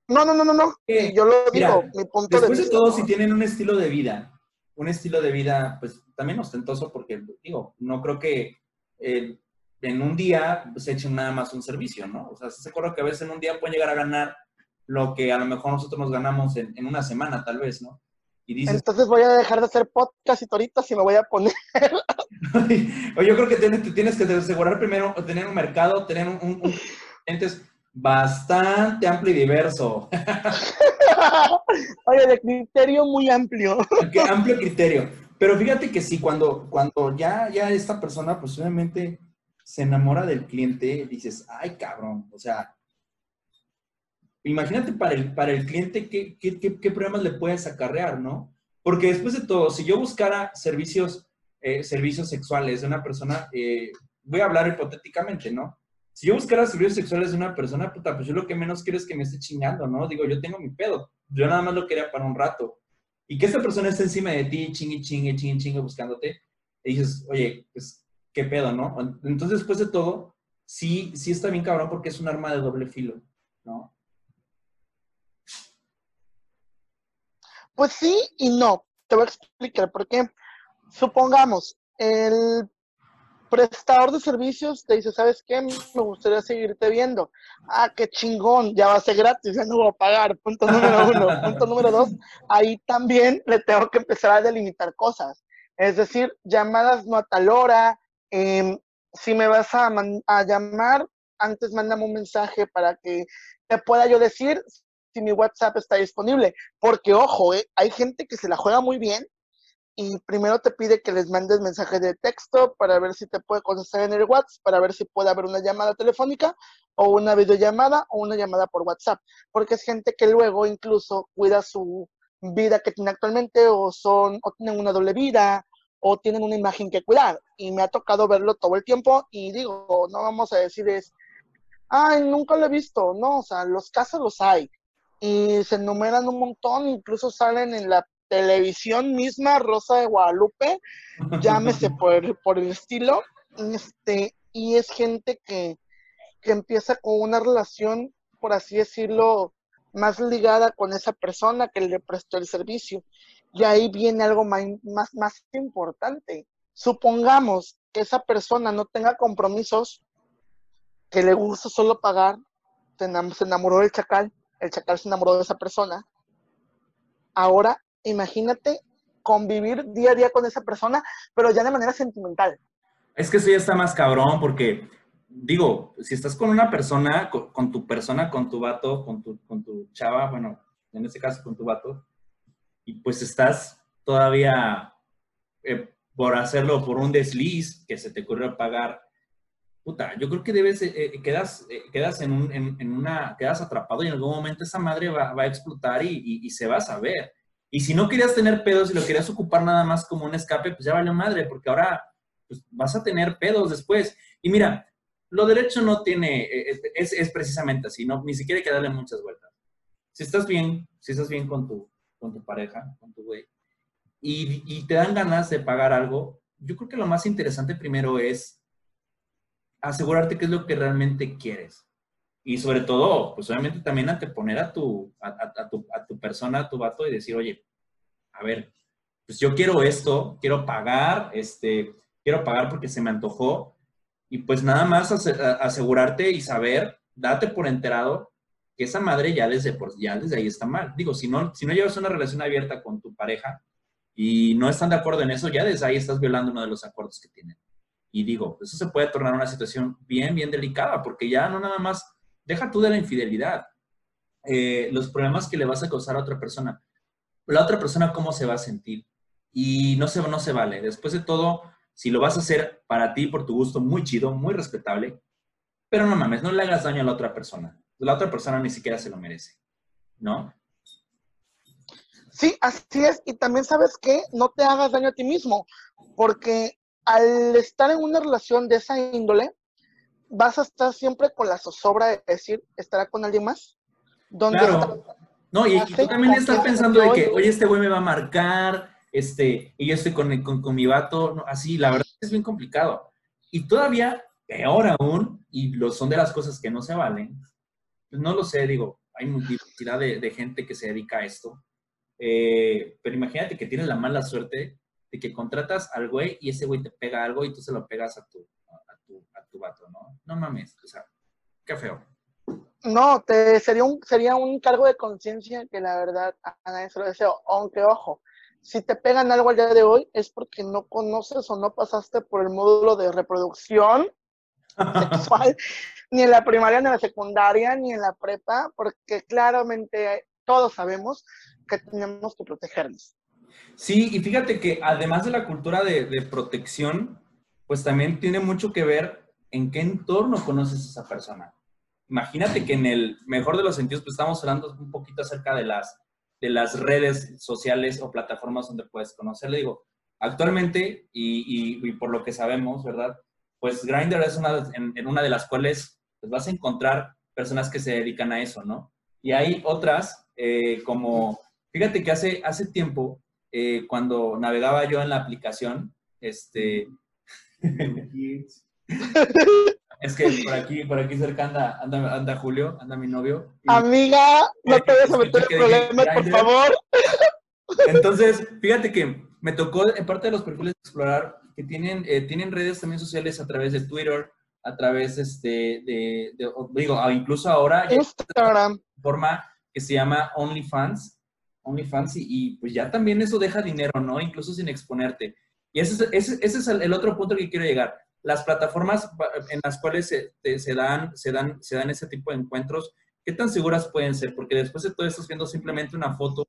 No, no, no, no, no. yo lo digo, mi punto de vista. Después de todo, si tienen un estilo de vida, un estilo de vida, pues también ostentoso porque, digo, no creo que eh, en un día se echen nada más un servicio, ¿no? O sea, se acuerda que a veces en un día pueden llegar a ganar lo que a lo mejor nosotros nos ganamos en, una semana, tal vez, ¿no? Y dices, Entonces voy a dejar de hacer podcast y toritos y me voy a poner. o yo creo que tienes, tienes que asegurar primero tener un mercado, tener un, un, bastante amplio y diverso. Oye, de criterio muy amplio. Qué amplio criterio. Pero fíjate que sí, cuando, cuando ya, ya esta persona, obviamente se enamora del cliente, dices, ay, cabrón, o sea, imagínate para el, para el cliente qué, qué, qué, problemas le puedes acarrear, ¿no? Porque después de todo, si yo buscara servicios, eh, servicios sexuales de una persona, eh, voy a hablar hipotéticamente, ¿no? Si yo buscara servicios sexuales de una persona, puta, pues yo lo que menos quiero es que me esté chingando, ¿no? Digo, yo tengo mi pedo. Yo nada más lo quería para un rato. y que esta persona esté encima de ti, chingue, chingue, chingue, chingue, buscándote, y dices, oye, pues, ¿qué pedo, no? Entonces, después de todo, sí, sí está bien cabrón porque es un arma de doble filo, ¿no? Pues sí y no. Te voy a explicar por qué. Supongamos, el prestador de servicios te dice, ¿sabes qué? Me gustaría seguirte viendo. Ah, qué chingón, ya va a ser gratis, ya no voy a pagar. Punto número uno. Punto número dos, ahí también le tengo que empezar a delimitar cosas. Es decir, llamadas no a tal hora. Em, si me vas a, a llamar, antes mándame un mensaje para que te pueda yo decir si mi WhatsApp está disponible. Porque, ojo, eh, hay gente que se la juega muy bien y primero te pide que les mandes mensaje de texto para ver si te puede contestar en el WhatsApp, para ver si puede haber una llamada telefónica o una videollamada o una llamada por WhatsApp, porque es gente que luego incluso cuida su vida que tiene actualmente o son o tienen una doble vida o tienen una imagen que cuidar. Y me ha tocado verlo todo el tiempo y digo, no vamos a decir es ay, nunca lo he visto, no, o sea, los casos los hay y se enumeran un montón, incluso salen en la televisión misma, Rosa de Guadalupe, llámese por, por el estilo, este, y es gente que, que empieza con una relación, por así decirlo, más ligada con esa persona que le prestó el servicio. Y ahí viene algo más, más, más importante. Supongamos que esa persona no tenga compromisos, que le gusta solo pagar, se enamoró del chacal, el chacal se enamoró de esa persona. Ahora imagínate convivir día a día con esa persona, pero ya de manera sentimental. Es que eso ya está más cabrón porque, digo, si estás con una persona, con, tu persona, con tu vato, con tu, con tu chava, bueno, en este caso con tu vato, y pues estás todavía eh, por hacerlo por un desliz que se te ocurrió pagar, puta, yo creo que debes, eh, eh, quedas, quedas en, un, una, quedas atrapado y en algún momento esa madre va, va a explotar y, y, se va a saber. Y si no querías tener pedos y lo querías ocupar nada más como un escape, pues ya valió madre, porque ahora pues, vas a tener pedos después. Y mira, lo derecho no tiene, eh, eh, es, es, precisamente así, no, ni siquiera hay que darle muchas vueltas. Si estás bien, si estás bien con tu, con tu pareja, con tu güey, y, y te dan ganas de pagar algo, yo creo que lo más interesante primero es asegurarte qué es lo que realmente quieres. Y sobre todo, pues obviamente también anteponer a tu, a, a, tu, a tu persona, a tu vato y decir, oye, a ver, pues yo quiero esto, quiero pagar, este, quiero pagar porque se me antojó. Y pues nada más asegurarte y saber, date por enterado que esa madre ya desde, ya desde ahí está mal. Digo, si no, si no llevas una relación abierta con tu pareja y no están de acuerdo en eso, ya desde ahí estás violando uno de los acuerdos que tienen. Y digo, eso se puede tornar una situación bien, bien delicada, porque ya no nada más deja tú de la infidelidad, eh, los problemas que le vas a causar a otra persona. La otra persona, ¿cómo se va a sentir? Y no se, no se vale. Después de todo, si lo vas a hacer para ti, por tu gusto, muy chido, muy respetable, pero no mames, no le hagas daño a la otra persona. La otra persona ni siquiera se lo merece, ¿no? Sí, así es. Y también sabes que no te hagas daño a ti mismo, porque al estar en una relación de esa índole, vas a estar siempre con la zozobra de decir, ¿estará con alguien más? ¿Dónde claro. No, y, y, tú también estás pensando de que, oye, este güey me va a marcar, este, y yo estoy con, con, con mi vato, no, así, la verdad es bien complicado. Y todavía, peor aún, y lo son de las cosas que no se valen, pues no lo sé, digo, hay multiplicidad de, de gente que se dedica a esto, eh, pero imagínate que tienes la mala suerte de que contratas al güey y ese güey te pega algo y tú se lo pegas a tu, vato, ¿no? No mames, o sea, qué feo. No, te, sería, un, sería un cargo de conciencia que la verdad a nadie se lo deseo. Aunque, ojo, si te pegan algo al día de hoy es porque no conoces o no pasaste por el módulo de reproducción sexual, ni en la primaria, ni en la secundaria, ni en la prepa, porque claramente todos sabemos que tenemos que protegernos. Sí, y fíjate que además de la cultura de, de protección, pues también tiene mucho que ver en qué entorno conoces a esa persona. Imagínate que en el mejor de los sentidos, pues estamos hablando un poquito acerca de las, de las redes sociales o plataformas donde puedes conocerle. Digo, actualmente, y, y, por lo que sabemos, ¿verdad? Pues Grindr es una, en, una de las cuales pues vas a encontrar personas que se dedican a eso, ¿no? Y hay otras, eh, como Fíjate que hace, hace tiempo, eh, cuando navegaba yo en la aplicación, este... es que por aquí, por aquí cerca anda, anda, Julio, anda mi novio. Amiga, no te vayas a meter en problemas, por favor. Entonces, fíjate que me tocó en parte de los perfiles explorar que tienen, eh, tienen redes también sociales a través de Twitter, a través este, de, digo, incluso ahora Instagram. forma que se llama OnlyFans, OnlyFans y, y, pues ya también eso deja dinero, ¿no? Incluso sin exponerte. Y ese es, ese, ese es el, otro punto que quiero llegar. Las plataformas en las cuales se, se, dan, se, dan, se dan ese tipo de encuentros, ¿qué tan seguras pueden ser? Porque después de todo estás viendo simplemente una foto,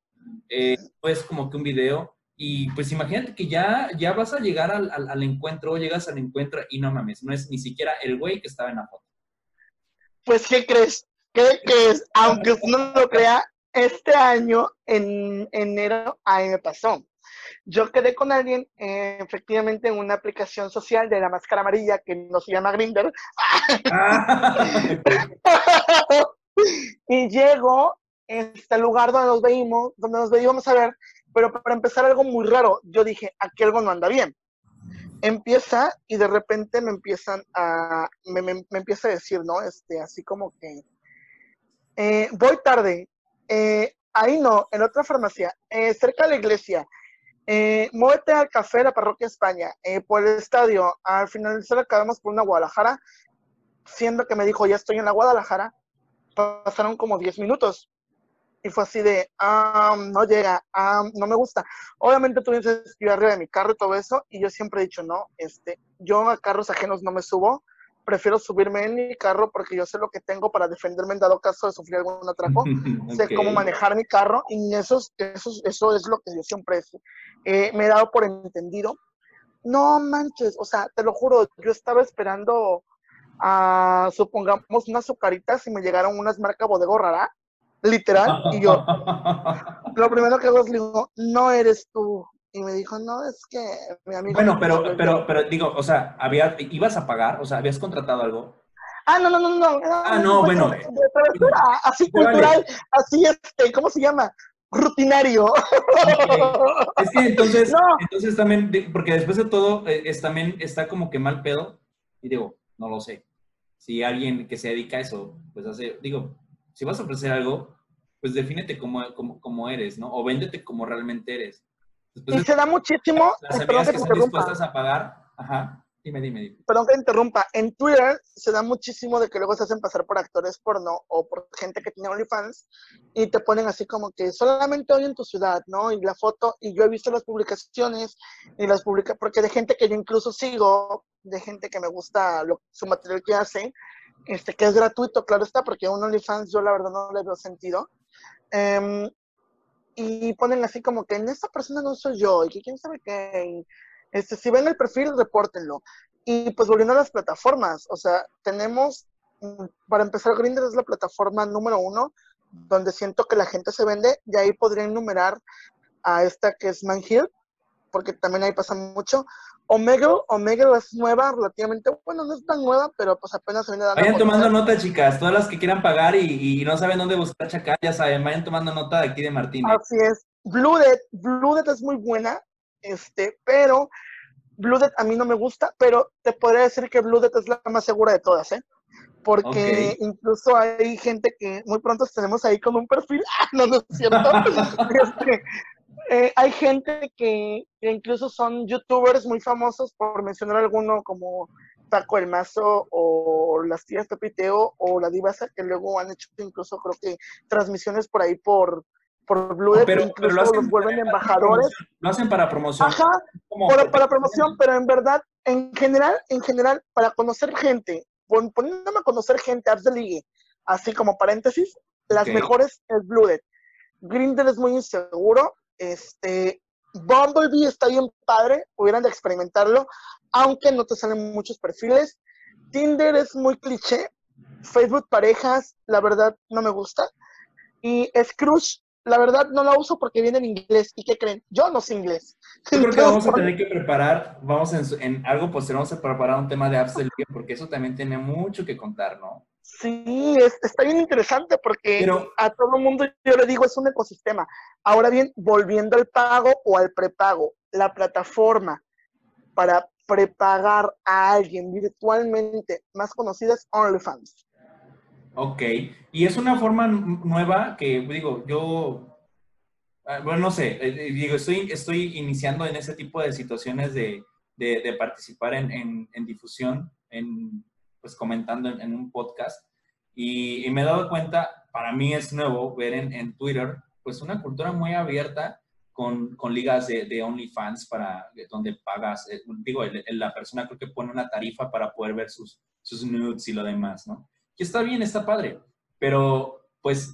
eh, pues como que un video, y pues imagínate que ya, ya vas a llegar al, al, encuentro, llegas al encuentro y no mames, no es ni siquiera el güey que estaba en la foto. Pues, ¿qué crees? ¿Qué crees? Aunque usted no lo crea, este año, en enero, a mí me pasó. Yo quedé con alguien, eh, efectivamente, en una aplicación social de la máscara amarilla que no se llama Grinder. y llego este lugar donde nos veíamos, donde nos veíamos a ver, pero para empezar algo muy raro, yo dije, aquí algo no anda bien. Empieza y de repente me empiezan a, me, me, empieza a decir, ¿no? Este, así como que, eh, voy tarde, eh, ahí no, en otra farmacia, eh, cerca de la iglesia, eh, muévete al café de la parroquia España, por el estadio, al finalizar acabamos por una Guadalajara, siendo que me dijo, ya estoy en la Guadalajara, pasaron como 10 minutos. Y fue así de, ah, no llega, ah, no me gusta. Obviamente tú dices, yo arriba de mi carro y todo eso, y yo siempre he dicho, no, este, yo a carros ajenos no me subo, prefiero subirme en mi carro porque yo sé lo que tengo para defenderme en dado caso de sufrir algún atraco, sé cómo manejar mi carro, y eso, eso, eso es lo que yo siempre eh, me he dado por entendido. No manches, o sea, te lo juro, yo estaba esperando a, supongamos, unas azucaritas y me llegaron unas marcas bodego rara literal, y yo, lo primero que hago es digo, no eres tú. Y me dijo, no, es que mi amigo... Bueno, pero, pero, pero digo, o sea, había, ¿ibas a pagar? O sea, ¿habías contratado algo? Ah, no, no, no, no. Ah, no, bueno. así cultural, así este, ¿cómo se llama? Rutinario. Es que entonces, entonces también, porque después de todo, eh, es, también está como que mal pedo, y digo, no lo sé. Si alguien que se dedica a eso, pues hace, digo, si vas a ofrecer algo, pues defínete como, como, eres, ¿no? O véndete como realmente eres. Y se da muchísimo. Las amigas que, están dispuestas a pagar, ajá, dime, dime, dime. Perdón que interrumpa. En Twitter se da muchísimo de que luego se hacen pasar por actores porno o por gente que tiene OnlyFans y te ponen así como que solamente hoy en tu ciudad, ¿no? Y la foto, y yo he visto las publicaciones y las publica, porque de gente que yo incluso sigo, de gente que me gusta lo, su material que hace, este, que es gratuito, claro está, porque un OnlyFans yo la verdad no le veo sentido. Em, y ponen así como que en esta persona no soy yo, y que quién sabe qué. Este, si ven el perfil, repórtenlo. Y pues volviendo a las plataformas, o sea, tenemos, mm, para empezar, Grindr es la plataforma número uno, donde siento que la gente se vende, y ahí podría enumerar a esta que es Manhill, porque también ahí pasa mucho, Omega, Omega es nueva, relativamente, bueno, no es tan nueva, pero pues apenas se viene dando. Vayan tomando nota, chicas, todas las que quieran pagar y, no saben dónde buscar chacal, ya saben, vayan tomando nota de aquí de Martínez. Así es. Blooded, Blooded es muy buena, este, pero Blooded a mí no me gusta, pero te podría decir que Blooded es la más segura de todas, ¿eh? Porque incluso hay gente que muy pronto tenemos ahí con un perfil, ah, no, no es cierto, este, eh, hay gente que, incluso son youtubers muy famosos, por mencionar alguno como Taco el Mazo o las tías Pepiteo o la Divasa, que luego han hecho incluso creo que transmisiones por ahí por, por Blue, pero, lo los vuelven embajadores. Lo hacen para promoción. Ajá, para, para, promoción, pero en verdad, en general, en general, para conocer gente, poniéndome a conocer gente, apps de ligue, así como paréntesis, las mejores es Blooded. Grindr es muy inseguro, este, Bumblebee está bien padre, hubieran de experimentarlo, aunque no te salen muchos perfiles. Tinder es muy cliché. Facebook parejas, la verdad no me gusta. Y Scrooge, la verdad no la uso porque viene en inglés. ¿Y qué creen? Yo no sé inglés. Yo creo que vamos a tener que preparar, vamos en, algo posterior, vamos a preparar un tema de apps del porque eso también tiene mucho que contar, ¿no? Sí, está bien interesante porque a todo el mundo yo le digo es un ecosistema. Ahora bien, volviendo al pago o al prepago, la plataforma para prepagar a alguien virtualmente más conocida es OnlyFans. Ok, y es una forma nueva que, digo, yo, ah, bueno, no sé, eh, eh, digo, estoy, estoy iniciando en ese tipo de situaciones de, de, participar en, en, difusión, en, pues comentando en, un podcast, y, me he dado cuenta, para mí es nuevo ver en, Twitter, pues una cultura muy abierta con, con ligas de, de, OnlyFans para donde pagas, eh, digo, la persona creo que pone una tarifa para poder ver sus, sus nudes y lo demás, ¿no? que está bien, está padre, pero pues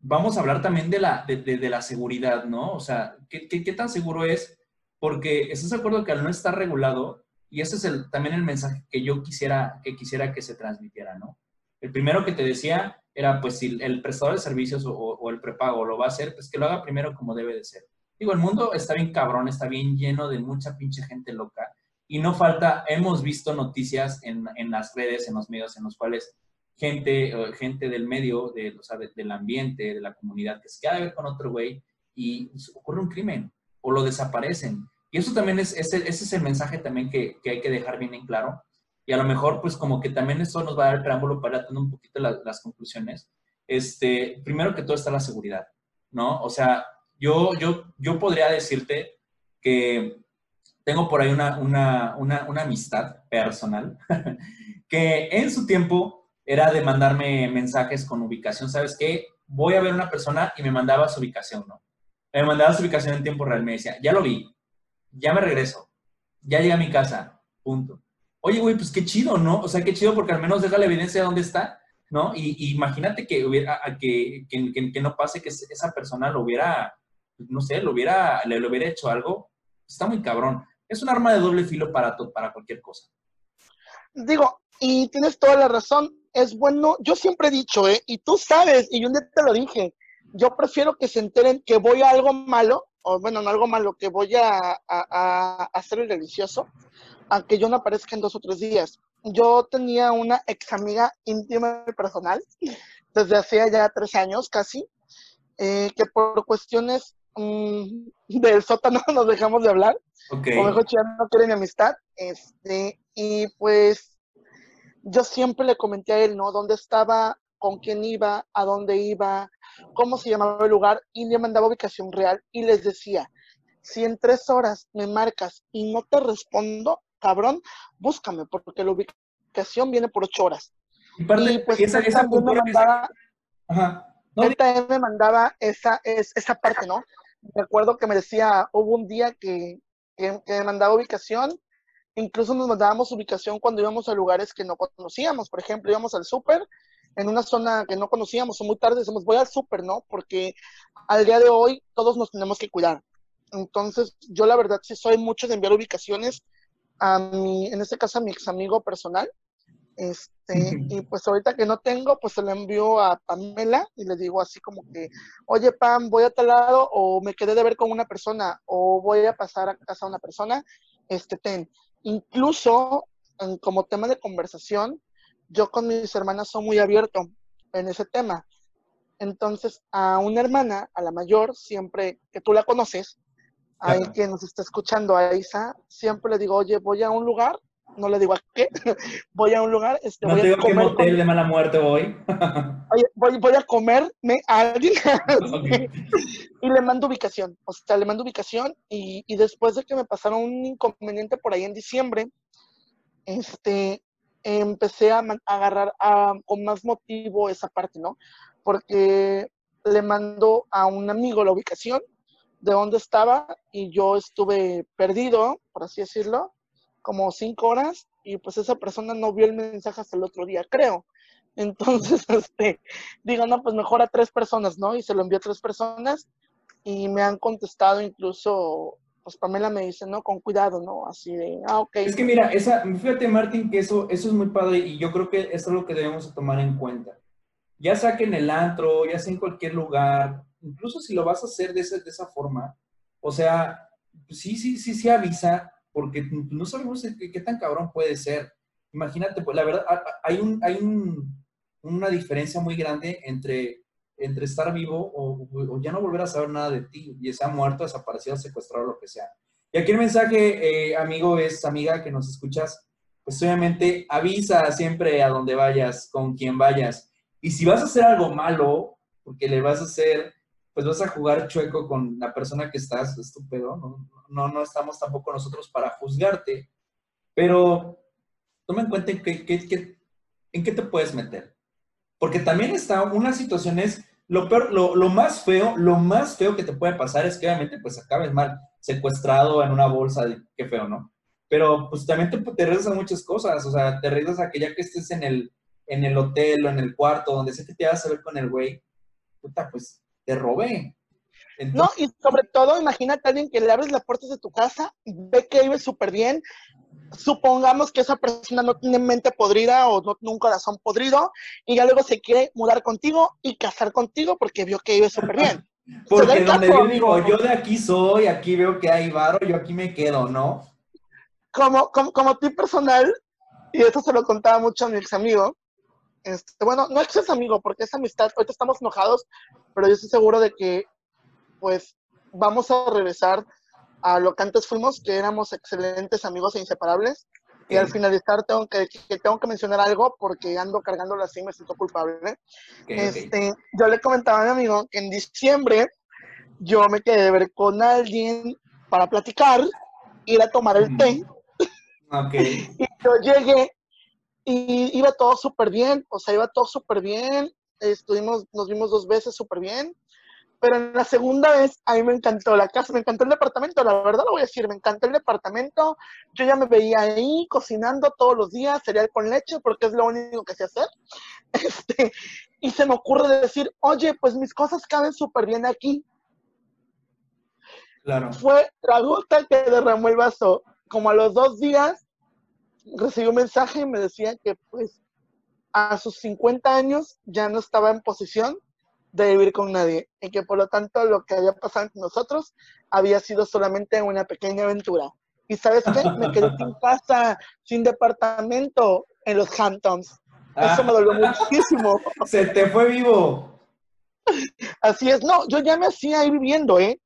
vamos a hablar también de la, de, la seguridad, ¿no? O sea, ¿qué, ¿qué, tan seguro es? Porque estás de acuerdo que al no estar regulado, y ese es también el mensaje que yo quisiera que, quisiera que se transmitiera, ¿no? El primero que te decía era, pues, si el prestador de servicios o, el prepago lo va a hacer, pues que lo haga primero como debe de ser. Digo, el mundo está bien cabrón, está bien lleno de mucha pinche gente loca y no falta, hemos visto noticias en, en las redes, en los medios, en los cuales gente, gente del medio, de, o sea, del ambiente, de la comunidad, que se queda a ver con otro güey y ocurre un crimen o lo desaparecen. Y eso también es, ese, ese es el mensaje también que, que, hay que dejar bien en claro. Y a lo mejor, pues como que también esto nos va a dar el preámbulo para tener un poquito las conclusiones. Este, primero que todo está la seguridad, ¿no? O sea, yo, yo, yo podría decirte que tengo por ahí una, una, una, una amistad personal que en su tiempo era de mandarme mensajes con ubicación. ¿Sabes qué? Voy a ver una persona y me mandaba su ubicación, ¿no? Me mandaba su ubicación en tiempo real. Me decía, ya lo vi, ya me regreso, ya llegué a mi casa, punto. Oye, güey, pues qué chido, ¿no? O sea, qué chido porque al menos deja la evidencia de dónde está, ¿no? Y, imagínate que, hubiera, que, no pase que esa persona lo hubiera, no sé, lo hubiera, le, hubiera hecho algo. Está muy cabrón. Es un arma de doble filo para, para cualquier cosa. Digo, y tienes toda la razón es bueno, yo siempre he dicho, ¿eh? y tú sabes, y yo te lo dije, yo prefiero que se enteren que voy a algo malo, o bueno, no algo malo, que voy a, hacer el delicioso, a que yo no aparezca en dos o tres días. Yo tenía una ex amiga íntima y personal, desde hace ya tres años casi, eh, que por cuestiones mm, del sótano nos dejamos de hablar, o mejor ya no quieren amistad, este, y pues yo siempre le comenté a él, ¿no? ¿Dónde estaba? ¿Con quién iba? ¿A dónde iba? ¿Cómo se llamaba el lugar? Y le mandaba ubicación real y les decía, si en tres horas me marcas y no te respondo, cabrón, búscame, porque la ubicación viene por ocho horas. Y, pues esa, esa me mandaba, Ajá. me mandaba esa, es, esa parte, ¿no? Recuerdo que me decía, hubo un día que, que, que me mandaba ubicación Incluso nos mandábamos ubicación cuando íbamos a lugares que no conocíamos. Por ejemplo, íbamos al súper en una zona que no conocíamos o muy tarde decimos, voy al súper, ¿no? Porque al día de hoy todos nos tenemos que cuidar. Entonces, yo la verdad sí soy mucho de enviar ubicaciones a mi, en este caso a mi ex amigo personal. Este, y pues ahorita que no tengo, pues se lo envío a Pamela y le digo así como que, oye Pam, voy a tal lado o me quedé de ver con una persona o voy a pasar a casa a una persona, este, ten. Incluso como tema de conversación, yo con mis hermanas soy muy abierto en ese tema. Entonces, a una hermana, a la mayor, siempre que tú la conoces, a quien nos está escuchando, a Isa, siempre le digo, oye, voy a un lugar, no le digo a qué, voy a un lugar, este, no voy te digo a comer qué motel de mala muerte voy. voy, voy a comerme a alguien y le mando ubicación, o sea, le mando ubicación y, y, después de que me pasaron un inconveniente por ahí en diciembre, este, empecé a, agarrar con más motivo esa parte, ¿no? Porque le mando a un amigo la ubicación de dónde estaba y yo estuve perdido, por así decirlo, como cinco horas y pues esa persona no vio el mensaje hasta el otro día, creo. Entonces, este, digo, no, pues mejor a tres personas, ¿no? Y se lo envió a tres personas y me han contestado incluso, pues Pamela me dice, no, con cuidado, ¿no? Así de, ah, ok. Es que mira, esa, fíjate Martín, que eso, eso es muy padre y yo creo que eso es lo que debemos tomar en cuenta. Ya sea en el antro, ya sea en cualquier lugar, incluso si lo vas a hacer de, esa, de esa forma, o sea, sí, sí, sí, sí avisa, porque no sabemos qué, qué tan cabrón puede ser. Imagínate, pues la verdad, hay un, hay un una diferencia muy grande entre, entre estar vivo o, ya no volver a saber nada de ti, y sea muerto, desaparecido, secuestrado, lo que sea. Y aquí el mensaje, eh, amigo, es, amiga, que nos escuchas, pues obviamente avisa siempre a donde vayas, con quien vayas. Y si vas a hacer algo malo, porque le vas a hacer, pues vas a jugar chueco con la persona que estás, estúpido, no, no, no estamos tampoco nosotros para juzgarte, pero toma en cuenta en qué, en qué te puedes meter. Porque también está, una situación es, lo, peor, lo, lo, más feo, lo más feo que te puede pasar es que obviamente pues acabes mal, secuestrado en una bolsa, de, qué feo, ¿no? Pero pues también te, te a muchas cosas, o sea, te arriesgas a que ya que estés en el, en el hotel o en el cuarto, donde sé que te vas a ver con el güey, puta, pues te robé. no, y sobre todo, imagínate a alguien que le abres las puertas de tu casa, ve que vive súper bien, supongamos que esa persona no tiene mente podrida o no tiene un corazón podrido y ya luego se quiere mudar contigo y casar contigo porque vio que vive súper bien. Porque donde yo digo, yo de aquí soy, aquí veo que hay varo, yo aquí me quedo, ¿no? Como, como, como ti personal, y esto se lo contaba mucho a mi ex amigo, este, bueno, no es que es amigo, porque es amistad, ahorita estamos enojados, pero yo estoy seguro de que, pues, vamos a regresar a lo que antes fuimos, que éramos excelentes amigos e inseparables. Y al finalizar tengo que, tengo que mencionar algo porque ando cargándolo así, me siento culpable. este, Yo le comentaba a mi amigo que en diciembre yo me quedé de ver con alguien para platicar, ir a tomar el té. Okay. y yo llegué y iba todo súper bien, o sea, iba todo súper bien. Estuvimos, nos vimos dos veces súper bien. Pero en la segunda vez, a mí me encantó la casa, me encantó el departamento, la verdad lo voy a decir, me encantó el departamento. Yo ya me veía ahí cocinando todos los días cereal con leche, porque es lo único que sé hacer. Este, y se me ocurre decir, oye, pues mis cosas caben súper bien aquí. Claro. Fue la gota que derramó el vaso. Como a los dos días, recibí un mensaje y me decía que, pues, a sus 50 años ya no estaba en posición de vivir con nadie y que por lo tanto lo que había pasado entre nosotros había sido solamente una pequeña aventura. ¿Y sabes qué? Me quedé sin casa, sin departamento en los Hamptons. Eso me dolió muchísimo. Se te fue vivo. Así es, no, yo ya me hacía ahí viviendo, ¿eh?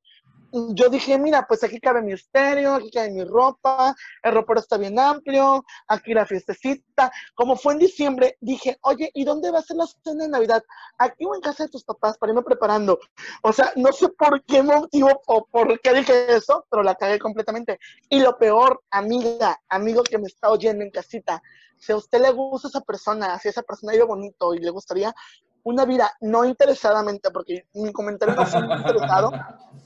Yo dije, mira, pues aquí cabe mi estéreo, aquí cabe mi ropa, el ropero está bien amplio, aquí la fiestecita. Como fue en diciembre, dije, oye, ¿y dónde va a ser la cena de Navidad? Aquí o en casa de tus papás para irme preparando. O sea, no sé por qué motivo o por qué dije eso, pero la cagué completamente. Y lo peor, amiga, amigo que me está oyendo en casita, si a usted le gusta esa persona, si esa persona vive bonito y le gustaría una vida no interesadamente, porque mi comentario no fue interesado,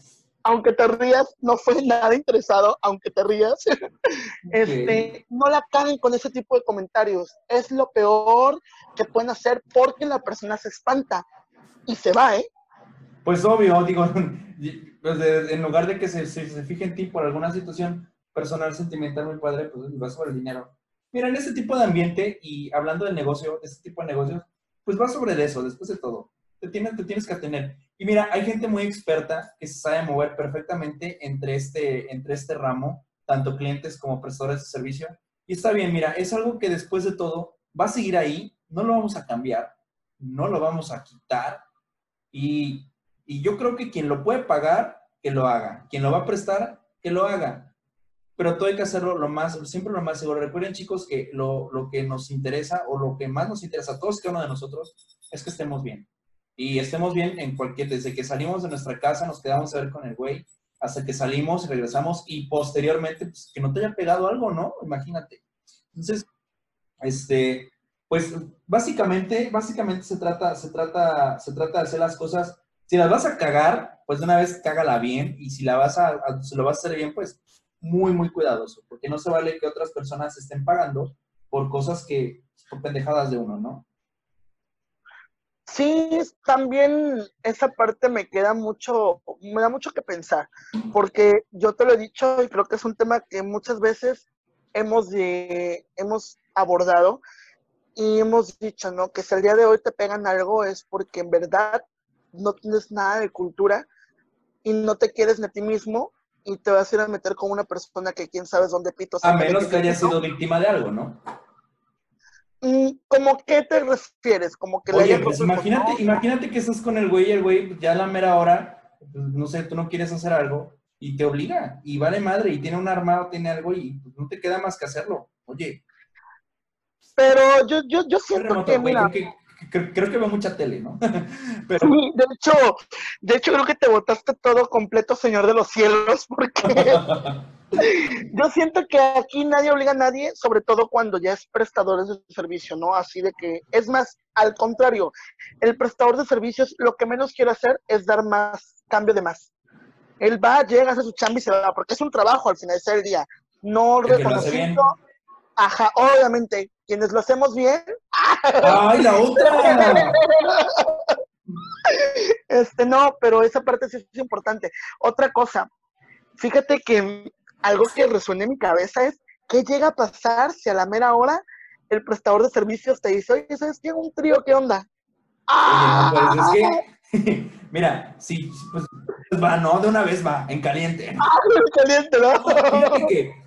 aunque te rías, no fue nada interesado, aunque te rías, este, no la caguen con ese tipo de comentarios. Es lo peor que pueden hacer porque la persona se espanta y se va, ¿eh? Pues obvio, digo, pues en lugar de que se, se, fije en ti por alguna situación personal, sentimental muy padre, pues va sobre el dinero. Mira, en este tipo de ambiente y hablando del negocio, de este tipo de negocios, pues va sobre eso, después de todo. Te tienes, te tienes que atener. Y mira, hay gente muy experta que se sabe mover perfectamente entre este, entre este ramo, tanto clientes como prestadores de servicio. Y está bien, mira, es algo que después de todo va a seguir ahí, no lo vamos a cambiar, no lo vamos a quitar. Y, y yo creo que quien lo puede pagar, que lo haga. Quien lo va a prestar, que lo haga. Pero todo hay que hacerlo lo más, siempre lo más seguro. Recuerden, chicos, que lo, lo que nos interesa o lo que más nos interesa a todos cada uno de nosotros es que estemos bien y estemos bien en cualquier, desde que salimos de nuestra casa, nos quedamos a ver con el güey, hasta que salimos y regresamos y posteriormente, pues, que no te haya pegado algo, ¿no? Imagínate. Entonces, este, pues básicamente, básicamente se trata, se trata, se trata de hacer las cosas, si las vas a cagar, pues de una vez cágala bien y si la vas a, lo vas a hacer bien, pues muy, muy cuidadoso, porque no se vale que otras personas estén pagando por cosas que, por pendejadas de uno, ¿no? Sí, también esa parte me queda mucho, me da mucho que pensar, porque yo te lo he dicho y creo que es un tema que muchas veces hemos, hemos abordado y hemos dicho, ¿no? Que si el día de hoy te pegan algo es porque en verdad no tienes nada de cultura y no te quieres ni a ti mismo y te vas a ir a meter con una persona que quién sabe dónde pitos. A menos que hayas sido víctima de algo, ¿no? Mm, ¿Cómo qué te refieres? Como que Oye, pues imagínate, imagínate que estás con el güey y el güey ya a la mera hora, pues, no sé, tú no quieres hacer algo y te obliga y vale madre y tiene un armado, tiene algo y pues, no te queda más que hacerlo. Oye. Pero yo, yo, yo siento que, mira, creo, que, veo mucha tele, ¿no? Pero... de hecho, de hecho creo que te botaste todo completo, Señor de los Cielos, porque yo siento que aquí nadie obliga a nadie, sobre todo cuando ya es prestadores de servicio, ¿no? Así de que, es más, al contrario, el prestador de servicios lo que menos quiere hacer es dar más, cambio de más. Él va, llega, hace su chamba y se va, porque es un trabajo al final del día. No reconocido. Ajá, obviamente, quienes lo hacemos bien. ¡Ay, la otra! Este, no, pero esa parte sí es importante. Otra cosa, fíjate que algo que resuena en mi cabeza es, ¿qué llega a pasar si a la mera hora el prestador de servicios te dice, oye, ¿sabes qué? Un trío, ¿qué onda? ¡Ah! pues es que, mira, sí, pues, pues, va, ¿no? De una vez va, en caliente. en caliente, ¿no? Fíjate que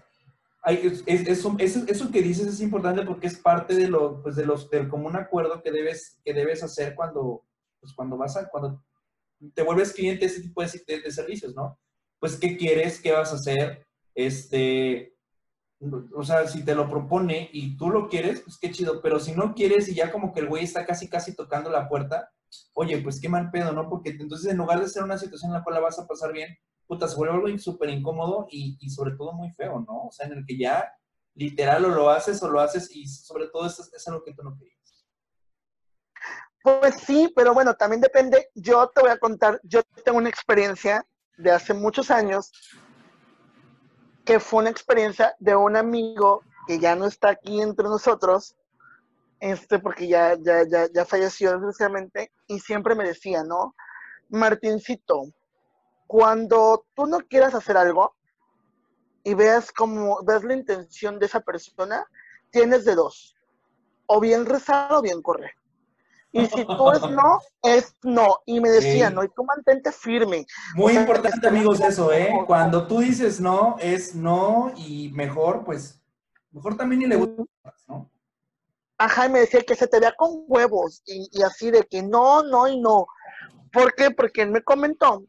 eso, eso, que dices es importante porque es parte de lo, pues de los, del común acuerdo que debes, que debes hacer cuando, pues cuando vas a, cuando te vuelves cliente de ese tipo de, de servicios, ¿no? Pues, ¿qué quieres? ¿Qué vas a hacer? Este, o sea, si te lo propone y tú lo quieres, pues qué chido, pero si no quieres y ya como que el güey está casi, casi tocando la puerta, oye, pues qué mal pedo, ¿no? Porque entonces en lugar de ser una situación en la cual la vas a pasar bien, puta, se vuelve algo súper incómodo y, y, sobre todo muy feo, ¿no? O sea, en el que ya literal o lo haces o lo haces y sobre todo es, es algo que tú no querías. Pues sí, pero bueno, también depende. Yo te voy a contar, yo tengo una experiencia de hace muchos años que fue una experiencia de un amigo que ya no está aquí entre nosotros, este, porque ya, ya, ya, ya falleció desgraciadamente, y siempre me decía, ¿no? Martincito, cuando tú no quieras hacer algo y veas como, ves la intención de esa persona, tienes de dos, o bien rezar o bien correr. Y si tú es no, es no. Y me decía, no, y tú mantente firme. Muy importante, amigos, eso, ¿eh? Cuando tú dices no, es no, y mejor, pues, mejor también ni le gusta, ¿no? Ajá, y me decía que se te vea con huevos, y, y así de que no, no y no. ¿Por qué? Porque él me comentó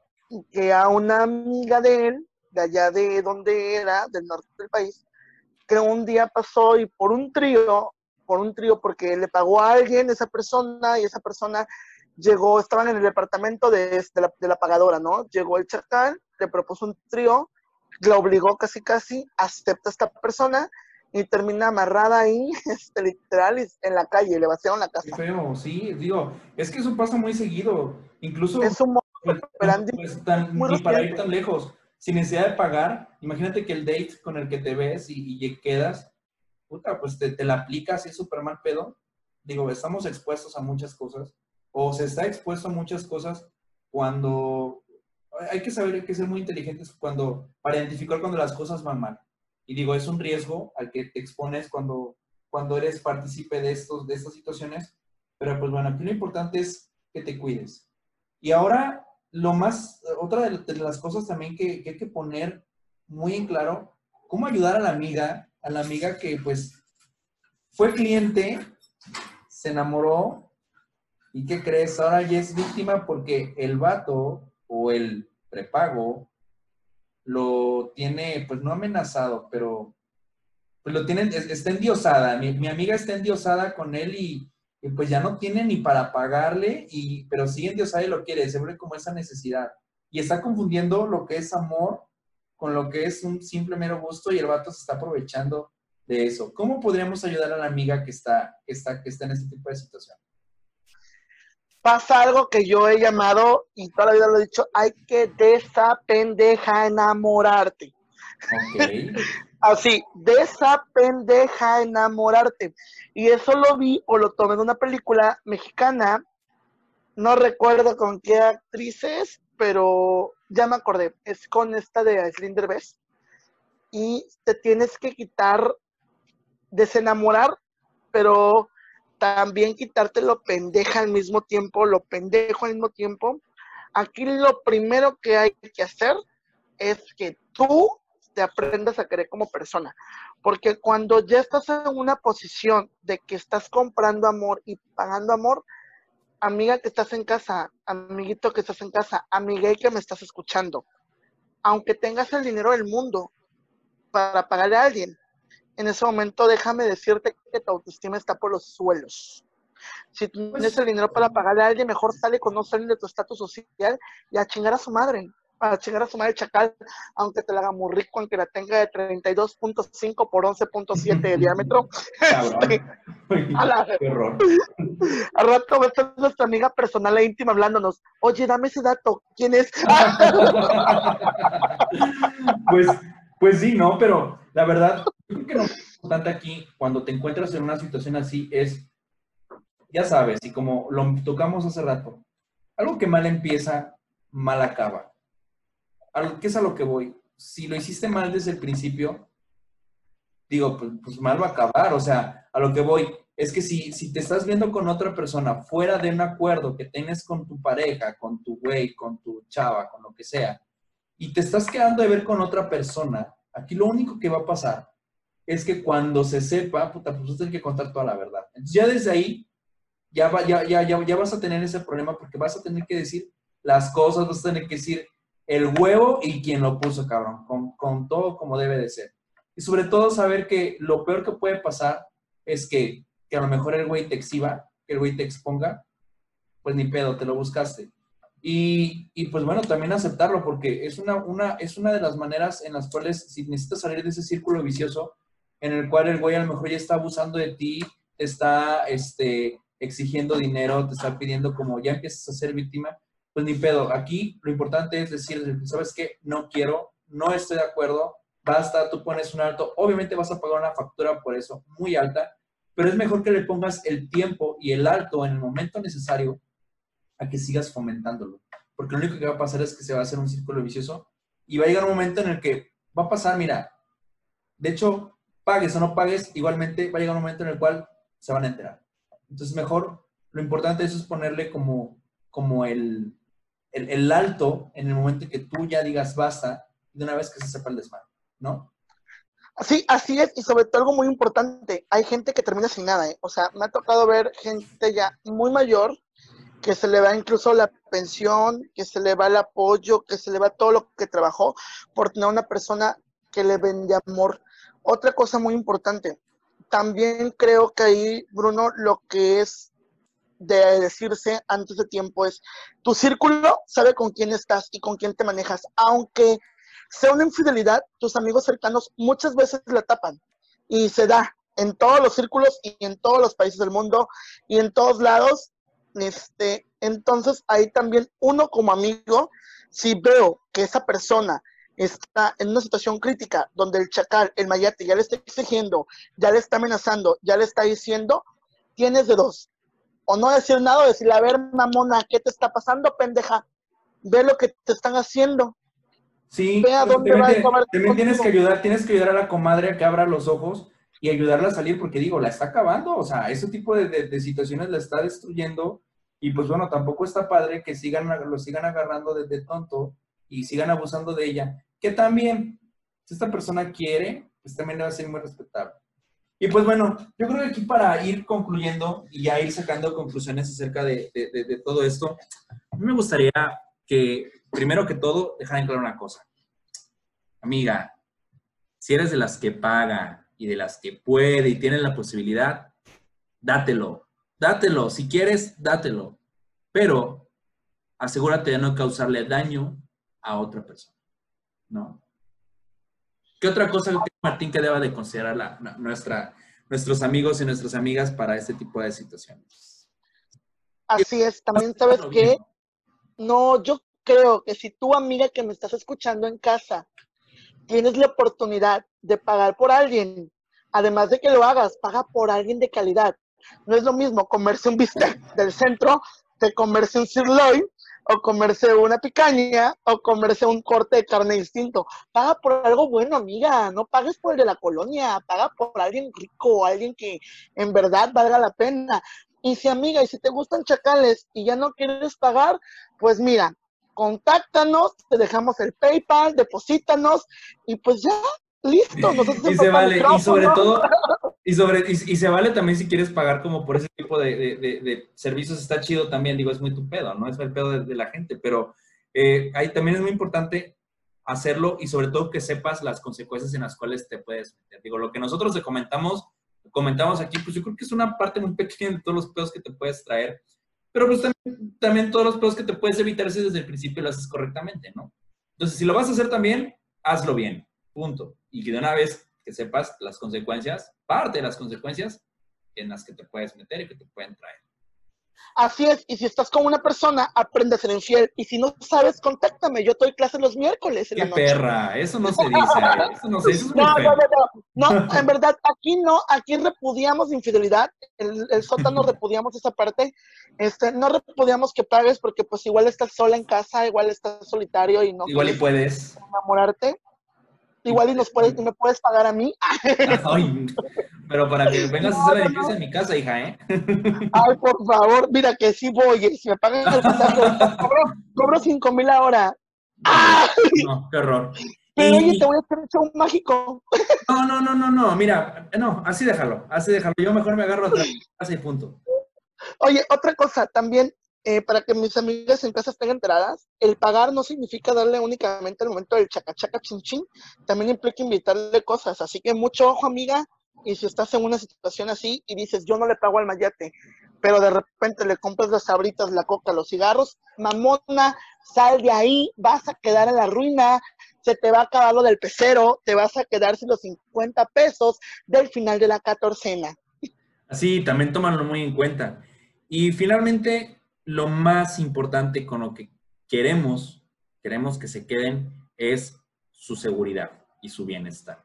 que a una amiga de él, de allá de donde era, del norte del país, que un día pasó y por un trío por un trío porque le pagó a alguien esa persona y esa persona llegó, estaban en el departamento de, de, la, pagadora, ¿no? Llegó el chacal, le propuso un trío, le obligó casi casi, acepta a esta persona y termina amarrada ahí, este, literal, en la calle, le vaciaron la casa. Feo, sí, digo, es que eso pasa muy seguido, incluso... Es un pues, pues, tan, ni para ir tan lejos, sin necesidad de pagar, imagínate que el date con el que te ves y, y quedas, puta, pues te, la aplicas es súper mal pedo. Digo, estamos expuestos a muchas cosas, o se está expuesto a muchas cosas cuando hay que saber, hay que ser muy inteligentes cuando, para identificar cuando las cosas van mal. Y digo, es un riesgo al que te expones cuando, cuando eres partícipe de, estos, de estas situaciones, pero pues bueno, aquí lo importante es que te cuides. Y ahora, lo más, otra de, las cosas también que, que hay que poner muy en claro, cómo ayudar a la amiga a la amiga que pues fue cliente, se enamoró y ¿qué crees? Ahora ya es víctima porque el vato o el prepago lo tiene, pues no amenazado, pero pues lo tienen, está endiosada. Mi, mi amiga está endiosada con él y, pues ya no tiene ni para pagarle, y, pero sigue endiosada y lo quiere, vuelve como esa necesidad. Y está confundiendo lo que es amor con lo que es un simple mero gusto y el vato se está aprovechando de eso. ¿Cómo podríamos ayudar a la amiga que está, que está, que está en este tipo de situación? Pasa algo que yo he llamado, y toda la vida lo he dicho, hay que desapendeja enamorarte. Okay. Así, desapendeja enamorarte. Y eso lo vi o lo tomé en una película mexicana, no recuerdo con qué actrices, pero ya me acordé, es con esta de Slinder Best. Y te tienes que quitar, desenamorar, pero también quitarte lo pendeja al mismo tiempo, lo pendejo al mismo tiempo. Aquí lo primero que hay que hacer es que tú te aprendas a querer como persona. Porque cuando ya estás en una posición de que estás comprando amor y pagando amor, amiga que estás en casa, amiguito que estás en casa, amiga que me estás escuchando, aunque tengas el dinero del mundo para pagarle a alguien, en ese momento déjame decirte que tu autoestima está por los suelos. Si tienes pues el dinero para pagarle a alguien, mejor sale con no salir de tu estatus social y a chingar a su madre para chingar a su madre chacal, aunque te la haga muy rico, aunque la tenga de 32.5 por 11.7 de diámetro. Este, a la, Qué horror. Al rato va a estar nuestra amiga personal e íntima hablándonos. Oye, dame ese dato. ¿Quién es? pues, pues sí, ¿no? Pero la verdad, creo que lo importante aquí, cuando te encuentras en una situación así, es, ya sabes, y como lo tocamos hace rato, algo que mal empieza, mal acaba. ¿Qué es a lo que voy? Si lo hiciste mal desde el principio, digo, pues, pues, mal va a acabar. O sea, a lo que voy es que si, si te estás viendo con otra persona fuera de un acuerdo que tienes con tu pareja, con tu güey, con tu chava, con lo que sea, y te estás quedando de ver con otra persona, aquí lo único que va a pasar es que cuando se sepa, puta, pues tienes que contar toda la verdad. Entonces ya desde ahí, ya, va, ya, ya, ya, ya vas a tener ese problema porque vas a tener que decir las cosas, vas a tener que decir el huevo y quien lo puso, cabrón, con, todo como debe de ser. Y sobre todo saber que lo peor que puede pasar es que, a lo mejor el güey te exhiba, que el güey te exponga, pues ni pedo, te lo buscaste. Y, pues bueno, también aceptarlo, porque es una, una, es una de las maneras en las cuales si necesitas salir de ese círculo vicioso, en el cual el güey a lo mejor ya está abusando de ti, te está este, exigiendo dinero, te está pidiendo como ya empiezas a ser víctima, pues ni pedo. Aquí lo importante es decir, ¿sabes qué? No quiero, no estoy de acuerdo, basta, tú pones un alto. Obviamente vas a pagar una factura por eso muy alta, pero es mejor que le pongas el tiempo y el alto en el momento necesario a que sigas fomentándolo. Porque lo único que va a pasar es que se va a hacer un círculo vicioso y va a llegar un momento en el que va a pasar, mira, de hecho, pagues o no pagues, igualmente va a llegar un momento en el cual se van a enterar. Entonces, mejor, lo importante es ponerle como, como el, el, alto en el momento que tú ya digas basta, de una vez que se sepa el desmadre, ¿no? Sí, así es, y sobre todo algo muy importante, hay gente que termina sin nada, ¿eh? o sea, me ha tocado ver gente ya muy mayor que se le va incluso la pensión, que se le va el apoyo, que se le va todo lo que trabajó por tener una persona que le vende amor. Otra cosa muy importante, también creo que ahí, Bruno, lo que es de decirse antes de tiempo es, tu círculo sabe con quién estás y con quién te manejas, aunque sea una infidelidad, tus amigos cercanos muchas veces la tapan y se da en todos los círculos y en todos los países del mundo y en todos lados. Este, entonces ahí también uno como amigo, si veo que esa persona está en una situación crítica donde el chacal, el mayate ya le está exigiendo, ya le está amenazando, ya le está diciendo, tienes de dos o no decir nada, o decirle, a ver, mamona, ¿qué te está pasando, pendeja? Ve lo que te están haciendo. Sí, Ve a dónde también, tienes que ayudar, tienes que ayudar a la comadre a que abra los ojos y ayudarla a salir, porque digo, la está acabando, o sea, ese tipo de, situaciones la está destruyendo, y pues bueno, tampoco está padre que sigan, lo sigan agarrando de, tonto y sigan abusando de ella, que también, si esta persona quiere, pues también debe ser muy respetable. Y pues bueno, yo creo que aquí para ir concluyendo y ya ir sacando conclusiones acerca de, todo esto, a mí me gustaría que, primero que todo, dejar en claro una cosa. Amiga, si eres de las que paga y de las que puede y tiene la posibilidad, dátelo, dátelo. Si quieres, dátelo. Pero asegúrate de no causarle daño a otra persona, ¿no? ¿Qué otra cosa, Martín, que deba de considerar la, nuestra, nuestros amigos y nuestras amigas para este tipo de situaciones? Así es, también sabes que, no, yo creo que si tu amiga que me estás escuchando en casa tienes la oportunidad de pagar por alguien, además de que lo hagas, paga por alguien de calidad. No es lo mismo comerse un bistec del centro que comerse un sirloin o comerse una picaña o comerse un corte de carne distinto. Paga por algo bueno, amiga, no pagues por el de la colonia, paga por alguien rico, alguien que en verdad valga la pena. Y si amiga, y si te gustan chacales y ya no quieres pagar, pues mira, contáctanos, te dejamos el PayPal, deposítanos y pues ya, listo. y se vale, y sobre todo, y, sobre, y, se vale también si quieres pagar como por ese tipo de, servicios, está chido también, digo, es muy tu pedo, ¿no? Es el pedo de, la gente, pero eh, ahí también es muy importante hacerlo y sobre todo que sepas las consecuencias en las cuales te puedes meter. Digo, lo que nosotros te comentamos, comentamos aquí, pues yo creo que es una parte muy pequeña de todos los pedos que te puedes traer, pero pues también, también todos los pedos que te puedes evitar si desde el principio lo haces correctamente, ¿no? Entonces, si lo vas a hacer también, hazlo bien, punto. Y que de una vez que sepas las consecuencias, parte de las consecuencias en las que te puedes meter y que te pueden traer. Así es, y si estás con una persona, aprende a ser infiel. Y si no sabes, contáctame. Yo doy clase los miércoles. En Qué perra, eso no se dice. Eso no se dice. no, no, no, no, en verdad, aquí no, aquí repudiamos infidelidad. El, el sótano repudiamos esa parte. Este, no repudiamos que pagues porque, pues, igual estás sola en casa, igual estás solitario y no. Igual y puedes. Enamorarte. Igual y nos puedes, me puedes pagar a mí. Ay, pero para que vengas a hacer edificio en mi casa, hija, ¿eh? Ay, por favor, mira que sí voy. ¿eh? Si me pagan el cobro, cobro 5 mil ahora. No, qué horror. Pero oye, te voy a hacer un show mágico. No, no, no, no, no, mira, no, así déjalo, así déjalo. Yo mejor me agarro a casa y punto. Oye, otra cosa, también eh, para que mis amigas en casa estén enteradas, el pagar no significa darle únicamente el momento del chacachaca chin chin, también implica invitarle cosas. Así que mucho ojo, amiga, y si estás en una situación así y dices, yo no le pago al mayate, pero de repente le compras las sabritas, la coca, los cigarros, mamona, sal de ahí, vas a quedar en la ruina, se te va a acabar lo del pecero, te vas a quedar sin los 50 pesos del final de la catorcena. Así, también tómalo muy en cuenta. Y finalmente, lo más importante con lo que queremos, queremos que se queden, es su seguridad y su bienestar.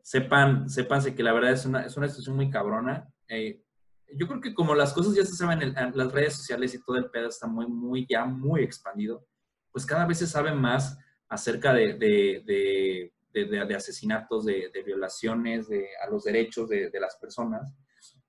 Sepan, sépanse que la verdad es una, es una situación muy cabrona. Eh, yo creo que como las cosas ya se saben en, las redes sociales y todo el pedo está muy, muy, ya muy expandido, pues cada vez se sabe más acerca de, de, de, de asesinatos, de, violaciones a los derechos de, las personas.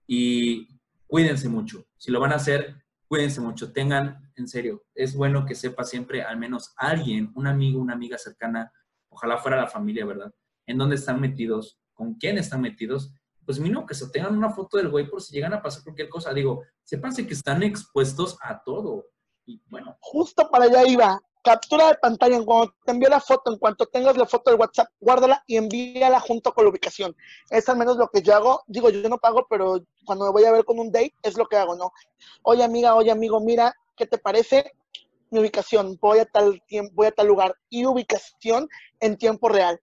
Y cuídense mucho. Si lo van a hacer, cuídense mucho, tengan, en serio, es bueno que sepa siempre al menos alguien, un amigo, una amiga cercana, ojalá fuera la familia, ¿verdad? En dónde están metidos, con quién están metidos, pues mínimo que se tengan una foto del güey por si llegan a pasar cualquier cosa. Digo, sépanse que están expuestos a todo. Y bueno. Justo para allá iba captura de pantalla, cuando te envío la foto, en cuanto tengas la foto del WhatsApp, guárdala y envíala junto con la ubicación. Es al menos lo que yo hago. Digo, yo no pago, pero cuando me voy a ver con un date, es lo que hago, ¿no? Oye, amiga, oye, amigo, mira, ¿qué te parece? Mi ubicación, voy a tal tiempo, voy a tal lugar y ubicación en tiempo real.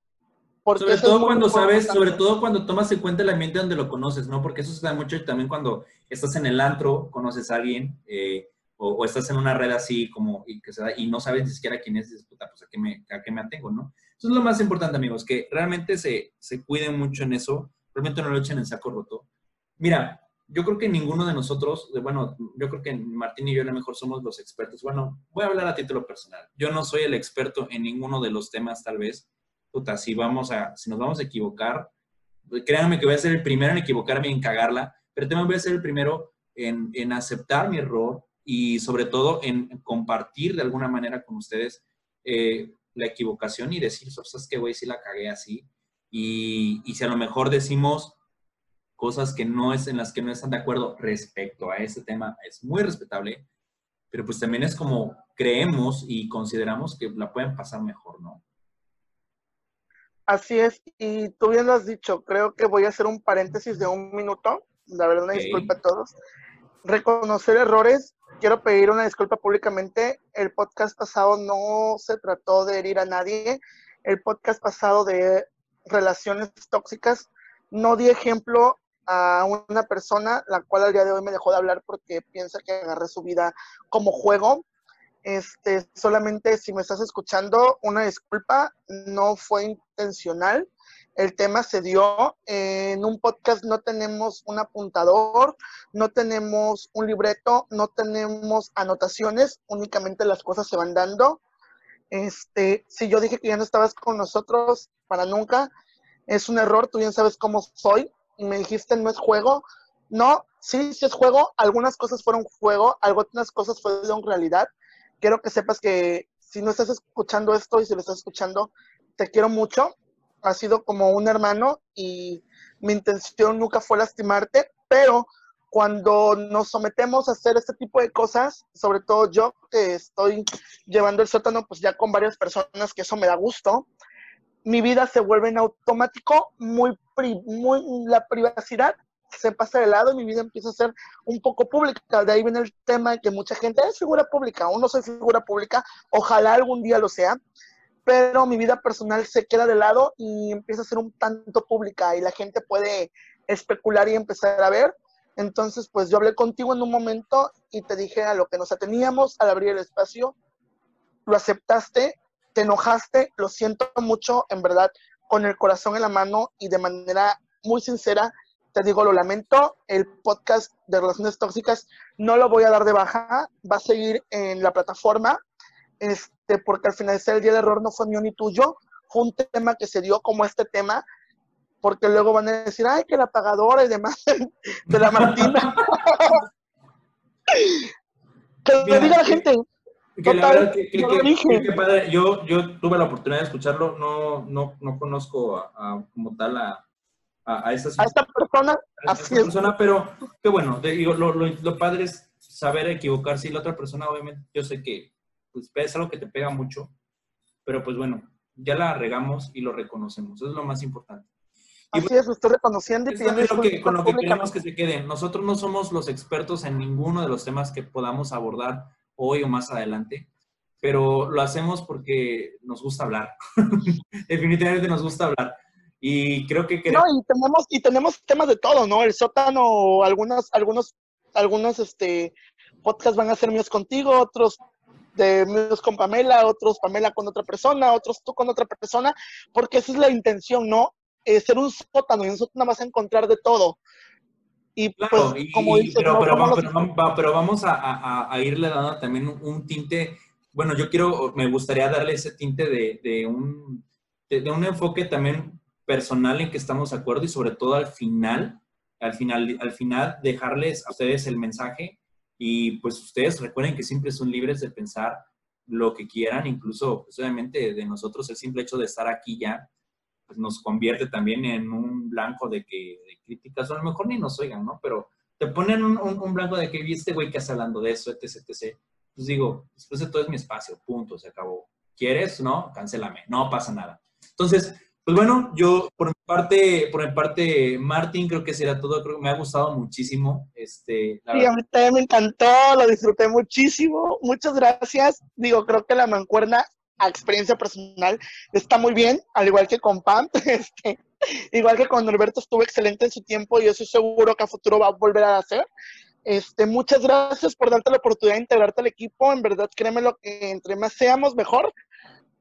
sobre todo cuando sabes, sobre todo cuando tomas en cuenta el ambiente donde lo conoces, ¿no? Porque eso se da mucho también cuando estás en el antro, conoces a alguien, eh, o, estás en una red así como y, no sabes ni siquiera quién es, puta, pues a qué, me, a qué me atengo, ¿no? Eso es lo más importante, amigos, que realmente se, se cuiden mucho en eso, realmente no lo echen en saco roto. Mira, yo creo que ninguno de nosotros, bueno, yo creo que Martín y yo a lo mejor somos los expertos. Bueno, voy a hablar a título personal. Yo no soy el experto en ninguno de los temas, tal vez. Puta, si vamos a, si nos vamos a equivocar, créanme que voy a ser el primero en equivocarme y en cagarla, pero también voy a ser el primero en, en aceptar mi error, y sobre todo en compartir de alguna manera con ustedes eh, la equivocación y decir, ¿sabes qué, güey? Si la cagué así. Y, y, si a lo mejor decimos cosas que no es en las que no están de acuerdo respecto a ese tema, es muy respetable, pero pues también es como creemos y consideramos que la pueden pasar mejor, ¿no? Así es, y tú bien lo has dicho, creo que voy a hacer un paréntesis de un minuto, la verdad una disculpa a todos. Reconocer errores quiero pedir una disculpa públicamente. El podcast pasado no se trató de herir a nadie. El podcast pasado de relaciones tóxicas no di ejemplo a una persona, la cual al día de hoy me dejó de hablar porque piensa que agarré su vida como juego. Este, solamente si me estás escuchando, una disculpa, no fue intencional el tema se dio. En un podcast no tenemos un apuntador, no tenemos un libreto, no tenemos anotaciones, únicamente las cosas se van dando. Este, si yo dije que ya no estabas con nosotros para nunca, es un error, tú bien sabes cómo soy, me dijiste no es juego. No, sí, sí es juego, algunas cosas fueron juego, algunas cosas fueron realidad. Quiero que sepas que si no estás escuchando esto y si lo estás escuchando, te quiero mucho, ha sido como un hermano y mi intención nunca fue lastimarte, pero cuando nos sometemos a hacer este tipo de cosas, sobre todo yo que estoy llevando el sótano, pues ya con varias personas, que eso me da gusto, mi vida se vuelve en automático, muy, muy la privacidad se pasa de lado y mi vida empieza a ser un poco pública. De ahí viene el tema de que mucha gente es figura pública, aún no soy figura pública, ojalá algún día lo sea, pero mi vida personal se queda de lado y empieza a ser un tanto pública y la gente puede especular y empezar a ver. Entonces, pues yo hablé contigo en un momento y te dije a lo que nos ateníamos al abrir el espacio, lo aceptaste, te enojaste, lo siento mucho, en verdad, con el corazón en la mano y de manera muy sincera, te digo, lo lamento, el podcast de relaciones tóxicas no lo voy a dar de baja, va a seguir en la plataforma, este, porque al final el día del error no fue mío ni tuyo, fue un tema que se dio como este tema, porque luego van a decir, ay, que la pagadora y demás de la Martina. que me diga la gente. Que la verdad que, padre. Yo, yo tuve la oportunidad de escucharlo, no, no, no conozco a, como tal a, a, a, esta persona, a esta persona pero qué bueno, digo, lo, lo, lo, padre es saber equivocarse y la otra persona obviamente, yo sé que pues, es algo que te pega mucho, pero pues bueno, ya la regamos y lo reconocemos, eso es lo más importante. Así es, estoy reconociendo y pidiendo lo que, con lo que queremos que se queden. Nosotros no somos los expertos en ninguno de los temas que podamos abordar hoy o más adelante, pero lo hacemos porque nos gusta hablar. Definitivamente nos gusta hablar. Y creo que... No, y tenemos, y tenemos temas de todo, ¿no? El sótano, algunos, algunos, algunos este, podcasts van a ser míos contigo, otros de míos con Pamela, otros Pamela con otra persona, otros tú con otra persona, porque esa es la intención, ¿no? Eh, ser un sótano, y en un sótano vas a encontrar de todo. Y pues, como dices, pero, pero, vamos a, irle dando también un, tinte, bueno, yo quiero, me gustaría darle ese tinte de, un, de, un enfoque también personal en que estamos de acuerdo y sobre todo al final, al final, al final dejarles a ustedes el mensaje y pues ustedes recuerden que siempre son libres de pensar lo que quieran, incluso pues, obviamente de nosotros el simple hecho de estar aquí ya pues nos convierte también en un blanco de que de críticas, o a lo mejor ni nos oigan, ¿no? Pero te ponen un, blanco de que viste, güey, que hace hablando de eso, etc, etc. Pues digo, después de todo es mi espacio, punto, se acabó. ¿Quieres? No, cancélame, no pasa nada. Entonces, pues bueno, yo por mi parte, por mi parte, Martín, creo que será todo, creo que me ha gustado muchísimo. Este, sí, a mí también me encantó, lo disfruté muchísimo. Muchas gracias. Digo, creo que la mancuerna a experiencia personal está muy bien, al igual que con Pam, este, igual que con Norberto estuvo excelente en su tiempo y yo estoy seguro que a futuro va a volver a hacer. Este, muchas gracias por darte la oportunidad de integrarte al equipo. En verdad, créeme lo que entre más seamos, mejor.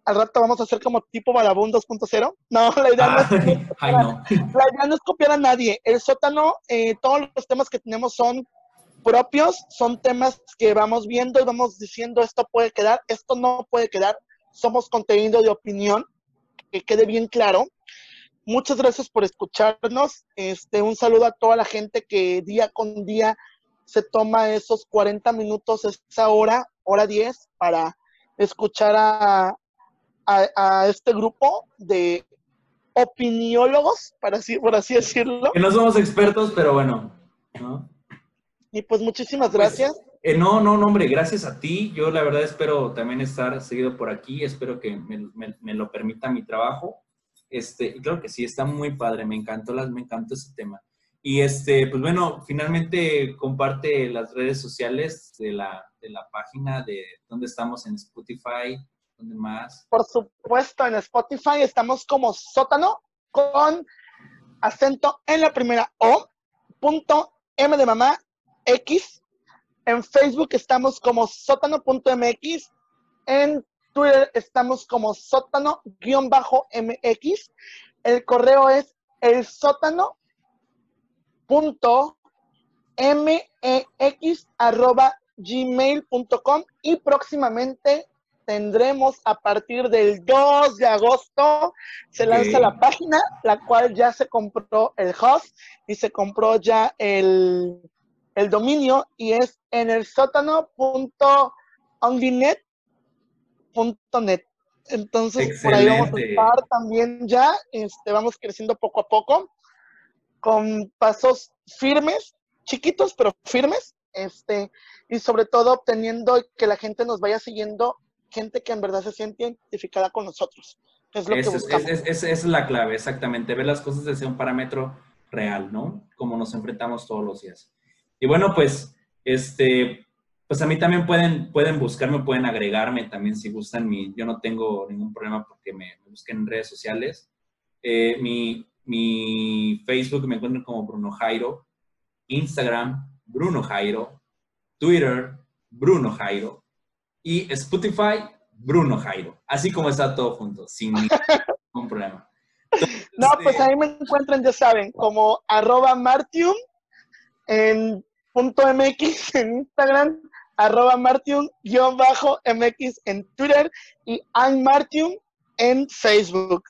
Al rato vamos a hacer como tipo Balabún 2.0. No, la idea, no es, la idea no es copiar a nadie. El sótano, eh, todos los temas que tenemos son propios, son temas que vamos viendo y vamos diciendo esto puede quedar, esto no puede quedar somos contenido de opinión, que quede bien claro. Muchas gracias por escucharnos. Este, un saludo a toda la gente que día con día se toma esos 40 minutos, esa hora, hora 10, para escuchar a, a, este grupo de opiniólogos, para así, por así decirlo. Que no somos expertos, pero bueno. Y pues muchísimas pues, gracias. Eh, no, no, no, hombre, gracias a ti. Yo la verdad espero también estar seguido por aquí. Espero que me, lo permita mi trabajo. Este, y creo que sí, está muy padre. Me encantó, las, me encantó ese tema. Y este, pues bueno, finalmente comparte las redes sociales de la, de la página de donde estamos en Spotify, Por supuesto, en Spotify estamos como sótano con acento en la primera O, punto M de mamá, X, en Facebook estamos como sótano.mx. En Twitter estamos como sótano-mx. El correo es el sótano.mex y próximamente tendremos a partir del 2 de agosto. Se lanza la página, la cual ya se compró el host y se compró ya el el dominio y es en el sótano.onlinet.net. Entonces, por ahí vamos a estar también ya, este, vamos creciendo poco a poco, con pasos firmes, chiquitos pero firmes, este, y sobre todo obteniendo que la gente nos vaya siguiendo, gente que en verdad se siente identificada con nosotros. Es lo que buscamos. esa es la clave, exactamente, ver las cosas desde un parámetro real, ¿no? Como nos enfrentamos todos los días. Y bueno, pues, este, pues a mí también pueden, pueden buscarme, pueden agregarme también si gustan. Mi, yo no tengo ningún problema porque me, busquen en redes sociales. Eh, mi, mi, Facebook me encuentran como Bruno Jairo, Instagram, Bruno Jairo, Twitter, Bruno Jairo y Spotify, Bruno Jairo. Así como está todo junto, sin ningún problema. no, pues este ahí me encuentran, ya saben, como arroba martium en punto MX en Instagram, arroba martium-mx en Twitter y Martium en Facebook.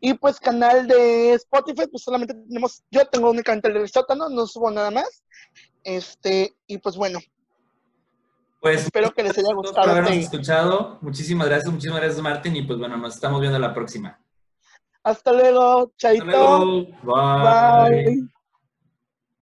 Y pues canal de Spotify, pues solamente tenemos, yo tengo únicamente el del sótano, no subo nada más. Este, y pues bueno. Pues espero que les haya gustado. Por habernos escuchado. Muchísimas gracias, muchísimas gracias Martín. Y pues bueno, nos estamos viendo la próxima. Hasta luego, Chaito. Hasta luego. Bye.